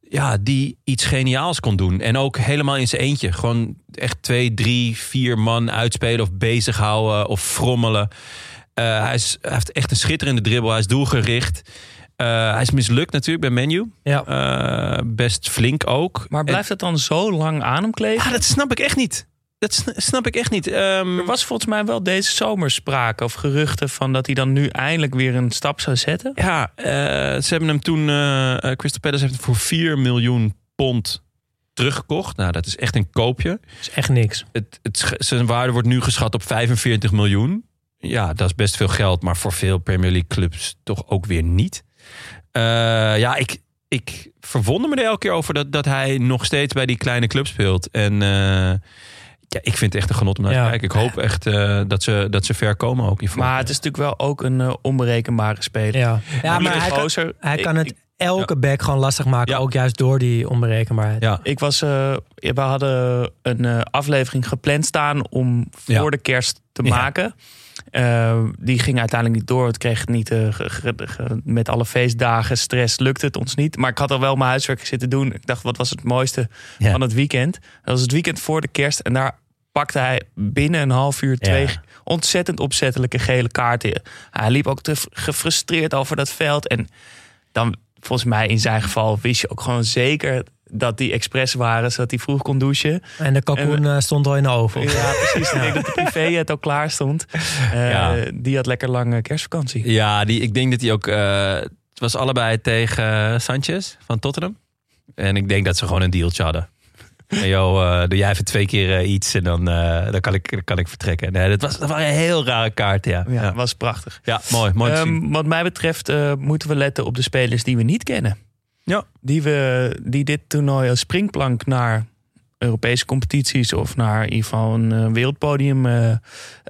Ja, die iets geniaals kon doen. En ook helemaal in zijn eentje. Gewoon echt twee, drie, vier man uitspelen of bezighouden of frommelen. Uh, hij, is, hij heeft echt een schitterende dribbel. Hij is doelgericht. Uh, hij is mislukt natuurlijk bij Menu. Ja. Uh, best flink ook. Maar blijft het dan zo lang aan hem kleven? Ja, dat snap ik echt niet. Dat snap ik echt niet. Um, er was volgens mij wel deze zomer sprake of geruchten van dat hij dan nu eindelijk weer een stap zou zetten. Ja, uh, ze hebben hem toen. Crystal Palace heeft hem voor 4 miljoen pond teruggekocht. Nou, dat is echt een koopje. Dat is echt niks. Het, het, zijn waarde wordt nu geschat op 45 miljoen. Ja, dat is best veel geld, maar voor veel Premier League clubs toch ook weer niet. Uh, ja, ik, ik verwonder me er elke keer over dat, dat hij nog steeds bij die kleine club speelt. En uh, ja, ik vind het echt een genot om naar te kijken. Ik hoop echt uh, dat, ze, dat ze ver komen ook. Maar het is natuurlijk wel ook een onberekenbare speler. Ja, ja maar hij gozer, kan, hij kan het elke ja. back gewoon lastig maken. Ja. Ook juist door die onberekenbaarheid. Ja. Ik was, uh, we hadden een uh, aflevering gepland staan om voor ja. de kerst te maken. Uh, die ging uiteindelijk niet door. Het kreeg niet uh, met alle feestdagen, stress, lukte het ons niet. Maar ik had al wel mijn huiswerk zitten doen. Ik dacht, wat was het mooiste ja. van het weekend? Dat was het weekend voor de kerst. En daar pakte hij binnen een half uur twee ja. ontzettend opzettelijke gele kaarten. Hij liep ook te gefrustreerd over dat veld. En dan, volgens mij in zijn geval, wist je ook gewoon zeker dat die expres waren, zodat hij vroeg kon douchen. En de kalkoen en, stond al in de oven. Ja, precies. Ik denk dat de privé het al klaar stond. Uh, ja. Die had lekker lange kerstvakantie. Ja, die, ik denk dat hij ook... Uh, het was allebei tegen Sanchez van Tottenham. En ik denk dat ze gewoon een dealtje hadden. En joh, uh, doe jij even twee keer uh, iets en dan, uh, dan, kan, ik, dan kan ik vertrekken. Nee, dat, was, dat waren heel rare kaarten, ja. Ja, ja. was prachtig. Ja, mooi. mooi um, wat mij betreft moeten we letten op de spelers die we niet kennen. Ja. Die, we, die dit toernooi als springplank naar Europese competities of naar in ieder geval een uh, wereldpodium uh, uh,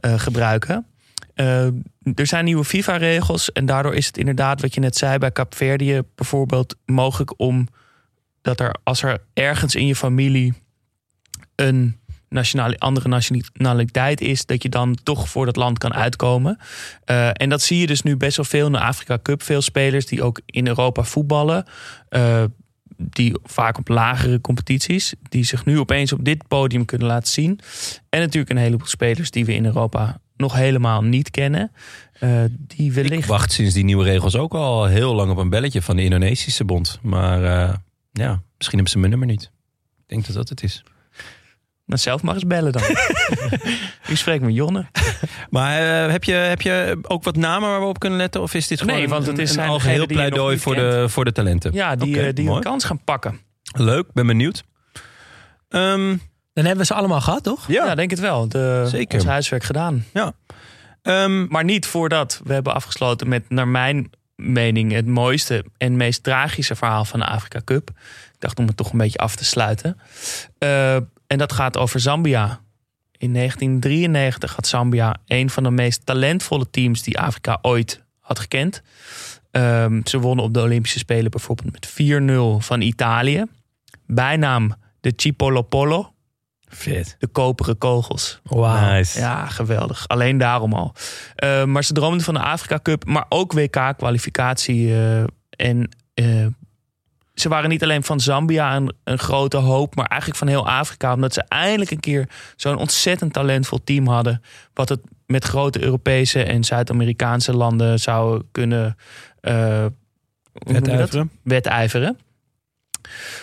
gebruiken. er zijn nieuwe FIFA-regels en daardoor is het inderdaad wat je net zei bij Capverdië bijvoorbeeld mogelijk om dat er als er ergens in je familie een nationale, andere nationaliteit is, dat je dan toch voor dat land kan uitkomen. Uh, en dat zie je dus nu best wel veel in de Afrika Cup. Veel spelers die ook in Europa voetballen. Uh, die vaak op lagere competities. Die zich nu opeens op dit podium kunnen laten zien. En natuurlijk een heleboel spelers die we in Europa nog helemaal niet kennen. Uh, die wellicht... Ik wacht sinds die nieuwe regels ook al heel lang op een belletje van de Indonesische bond. Maar ja, misschien hebben ze mijn nummer niet. Ik denk dat dat het is. Nou, zelf maar eens bellen dan. U spreekt met Jonne. Maar uh, heb, je, heb je ook wat namen waar we op kunnen letten? Of is dit gewoon nee, want het is een, een algeheel pleidooi voor de, voor de talenten? Ja, die, okay, uh, die een kans gaan pakken. Leuk, ben benieuwd. Um, Dan hebben we ze allemaal gehad, toch? Ja, ja denk het wel. De, Zeker. Ons huiswerk gedaan. Ja. Um, maar niet voordat we hebben afgesloten met, naar mijn mening, het mooiste en meest tragische verhaal van de Afrika Cup. Ik dacht om het toch een beetje af te sluiten. Uh, en dat gaat over Zambia. In 1993 had Zambia een van de meest talentvolle teams die Afrika ooit had gekend. Ehm, ze wonnen op de Olympische Spelen bijvoorbeeld met 4-0 van Italië. Bijnaam de Cipolopolo, Vet. de koperen kogels. Wauw. Nice. Ja, geweldig. Alleen daarom al. Eh, maar ze droomden van de Afrika Cup, maar ook WK-kwalificatie. eh, en eh, ze waren niet alleen van Zambia een, een grote hoop, maar eigenlijk van heel Afrika. Omdat ze eindelijk een keer zo'n ontzettend talentvol team hadden. Wat het met grote Europese en Zuid-Amerikaanse landen zou kunnen eh? Wedijveren. wedijveren.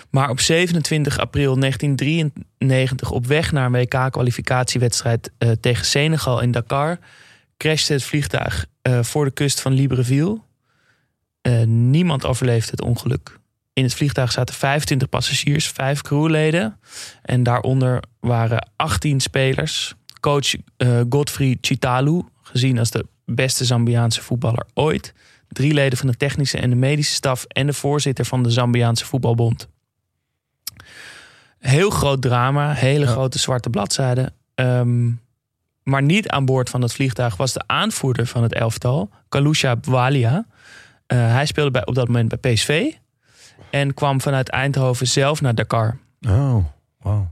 Maar op 27 april 1993 op weg naar een WK-kwalificatiewedstrijd eh, tegen Senegal in Dakar crashte het vliegtuig eh, voor de kust van Libreville. Niemand overleefde het ongeluk. In het vliegtuig zaten 25 passagiers, 5 crewleden. En daaronder waren 18 spelers. Coach eh, Godfrey Chitalu, gezien als de beste Zambiaanse voetballer ooit. Drie leden van de technische en de medische staf en de voorzitter van de Zambiaanse voetbalbond. Heel groot drama, hele grote zwarte bladzijden. Ehm, maar niet aan boord van het vliegtuig was de aanvoerder van het elftal, Kalusha Bwalia. Eh, hij speelde bij, op dat moment bij PSV en kwam vanuit Eindhoven zelf naar Dakar. Oh, wow.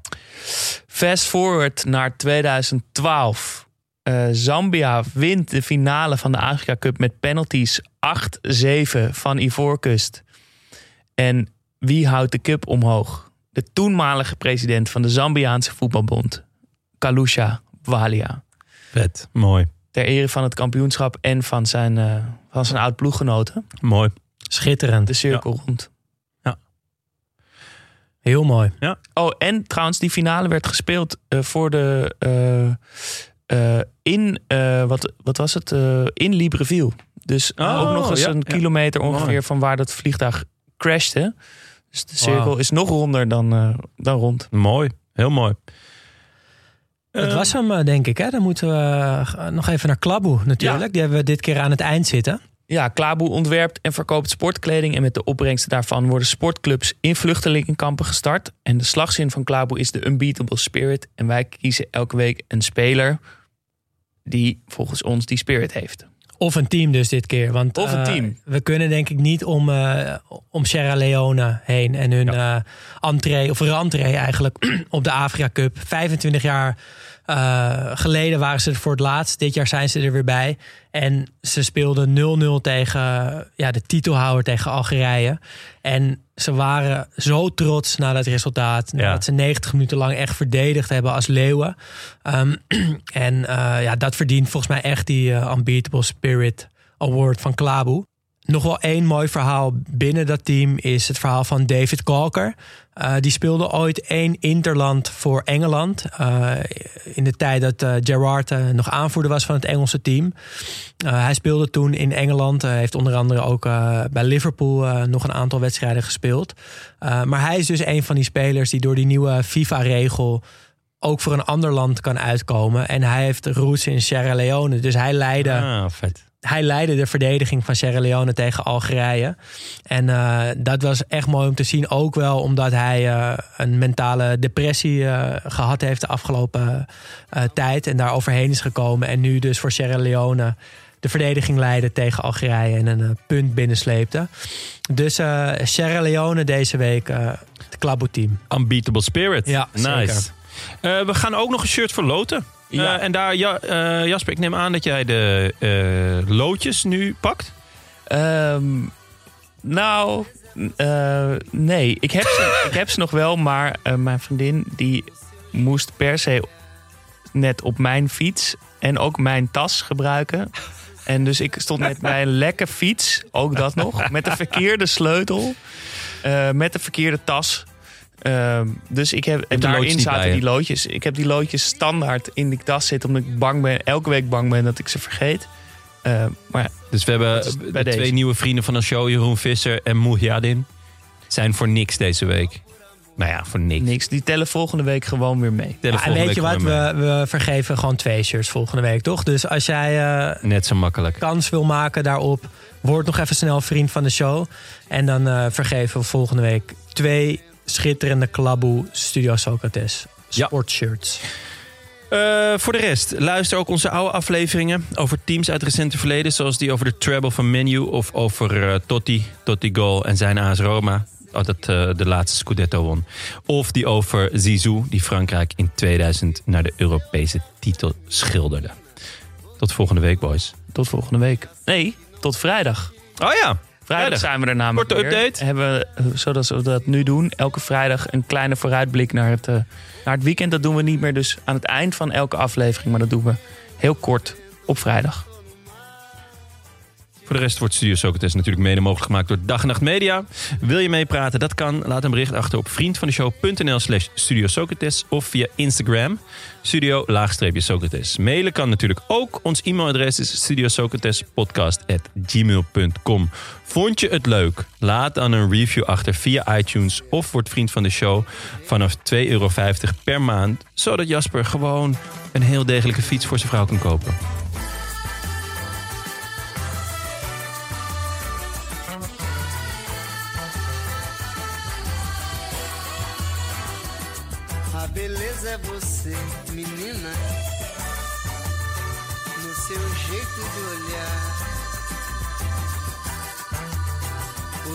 Fast forward naar 2012. Eh, Zambia wint de finale van de Afrika Cup met penalties 8-7 van Ivoorkust. En wie houdt de cup omhoog? De toenmalige president van de Zambiaanse voetbalbond, Kalusha Bwalia. Vet. Mooi. Ter ere van het kampioenschap en van zijn, eh, van zijn oud-ploeggenoten. Mooi. Schitterend. De cirkel rond. Heel mooi. Oh, en trouwens, die finale werd gespeeld eh, voor de. eh, eh, in. eh, wat, wat was het? Eh, in Libreville. Dus Oh, ook nog eens ja, een ja. kilometer ongeveer Mooi. van waar dat vliegtuig crashte. Dus de cirkel is nog ronder dan, eh, dan rond. Mooi. Heel mooi. Dat Eh, was hem, denk ik. Hè? Dan moeten we nog even naar Klaboe natuurlijk. Ja. Die hebben we dit keer aan het eind zitten. Ja, Klaboe ontwerpt en verkoopt sportkleding. En met de opbrengsten daarvan worden sportclubs in vluchtelingenkampen gestart. En de slagzin van Klaboe is de unbeatable spirit. En wij kiezen elke week een speler die volgens ons die spirit heeft. Of een team dus dit keer. Want, Of een eh, team. we kunnen denk ik niet om, eh, om Sierra Leone heen. En hun eh entree, of rentree eigenlijk, op de Afrika Cup. 25 jaar eh, geleden waren ze er voor het laatst. Dit jaar zijn ze er weer bij. En ze speelden 0-0 tegen ja, de titelhouder tegen Algerije. En ze waren zo trots na dat resultaat. Ja. Dat ze 90 minuten lang echt verdedigd hebben als leeuwen. Ehm, en eh, ja, dat verdient volgens mij echt die eh, Unbeatable Spirit Award van Klaboe. Nog wel één mooi verhaal binnen dat team is het verhaal van David Calker. Eh, die speelde ooit één interland voor Engeland. eh, in de tijd dat eh, nog aanvoerder was van het Engelse team. Hij speelde toen in Engeland. Heeft onder andere ook bij Liverpool nog een aantal wedstrijden gespeeld. Maar hij is dus een van die spelers die door die nieuwe FIFA-regel ook voor een ander land kan uitkomen. En hij heeft roots in Sierra Leone. Dus hij leidde Ah, vet. Hij leidde de verdediging van Sierra Leone tegen Algerije. En eh, dat was echt mooi om te zien. Ook wel omdat hij eh, een mentale depressie eh, gehad heeft de afgelopen tijd. En daar overheen is gekomen. En nu dus voor Sierra Leone de verdediging leidde tegen Algerije. En een punt binnensleepte. Dus Sierra Leone deze week het Klabo-team. Unbeatable Spirit. Ja, nice. we gaan ook nog een shirt verloten. Ja. Eh, en daar, ja, eh, Jasper, ik neem aan dat jij de eh, loodjes nu pakt. Ehm, nou, nee. Ik heb, ze, ik heb ze nog wel, maar mijn vriendin die moest per se net op mijn fiets en ook mijn tas gebruiken. En dus ik stond met mijn lekke fiets, ook dat nog, met de verkeerde sleutel, eh, met de verkeerde tas. Ehm, dus ik heb, en de daarin bij zaten die loodjes. Ik heb die loodjes standaard in die tas zitten, omdat ik bang ben, elke week bang ben dat ik ze vergeet. Eh, maar Dus we hebben de twee nieuwe vrienden van de show, Jeroen Visser en Mujadin, zijn voor niks deze week. Nou ja, voor niks. Niks. Die tellen volgende week gewoon weer mee. Ja, en weet je wat, we, we vergeven gewoon twee shirts volgende week, toch? Dus als jij eh, Net zo makkelijk. kans wil maken daarop, word nog even snel vriend van de show. En dan eh, vergeven we volgende week twee schitterende Klaboe Studio Socrates Ja. sportshirts. Eh, voor de rest, luister ook onze oude afleveringen over teams uit recente verleden. Zoals die over de treble van Menu of over eh, Totti, Totti Goal en zijn AS Roma. Oh, dat eh, de laatste Scudetto won. Of die over Zizou, die Frankrijk in 2000 naar de Europese titel schilderde. Tot volgende week, boys. Tot volgende week. Nee, tot vrijdag. Oh ja, Vrijdag zijn we er namelijk Korte weer. update. Hebben we, eh, zoals we dat nu doen, elke vrijdag een kleine vooruitblik naar het, eh, naar het weekend. Dat doen we niet meer dus aan het eind van elke aflevering. Maar dat doen we heel kort op vrijdag. Voor de rest wordt Studio Socrates natuurlijk mede mogelijk gemaakt door Dag en Nacht Media. Wil je meepraten? Dat kan. Laat een bericht achter op vriendvandeshow.nl slash Studio Socrates of via Instagram studio. Mailen kan natuurlijk ook. Ons e-mailadres is studiosocratespodcast.gmail.com Vond je het leuk? Laat dan een review achter via iTunes of word vriend van de show vanaf 2,50 euro per maand. Zodat Jasper gewoon een heel degelijke fiets voor zijn vrouw kan kopen.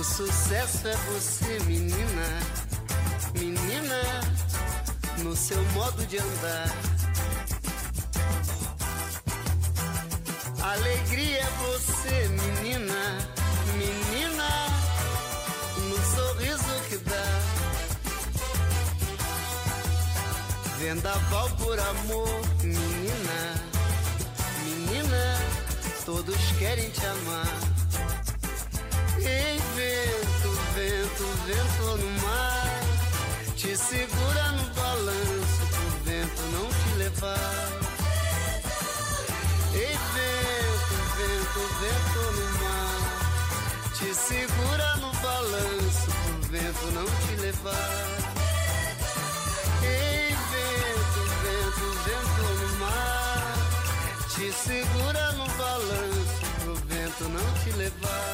Sucesso é você, menina, menina, no seu modo de andar. Alegria é você, menina, menina, no sorriso que dá. Vendaval por amor, menina, menina, todos querem te amar. Ei, vento, vento, vento no mar, te segura no balanço pro vento não te levar. Ei, vento, vento, vento no mar, te segura no balanço pro vento não te levar. Ei, vento, vento, vento no mar, te segura no balanço pro vento não te levar.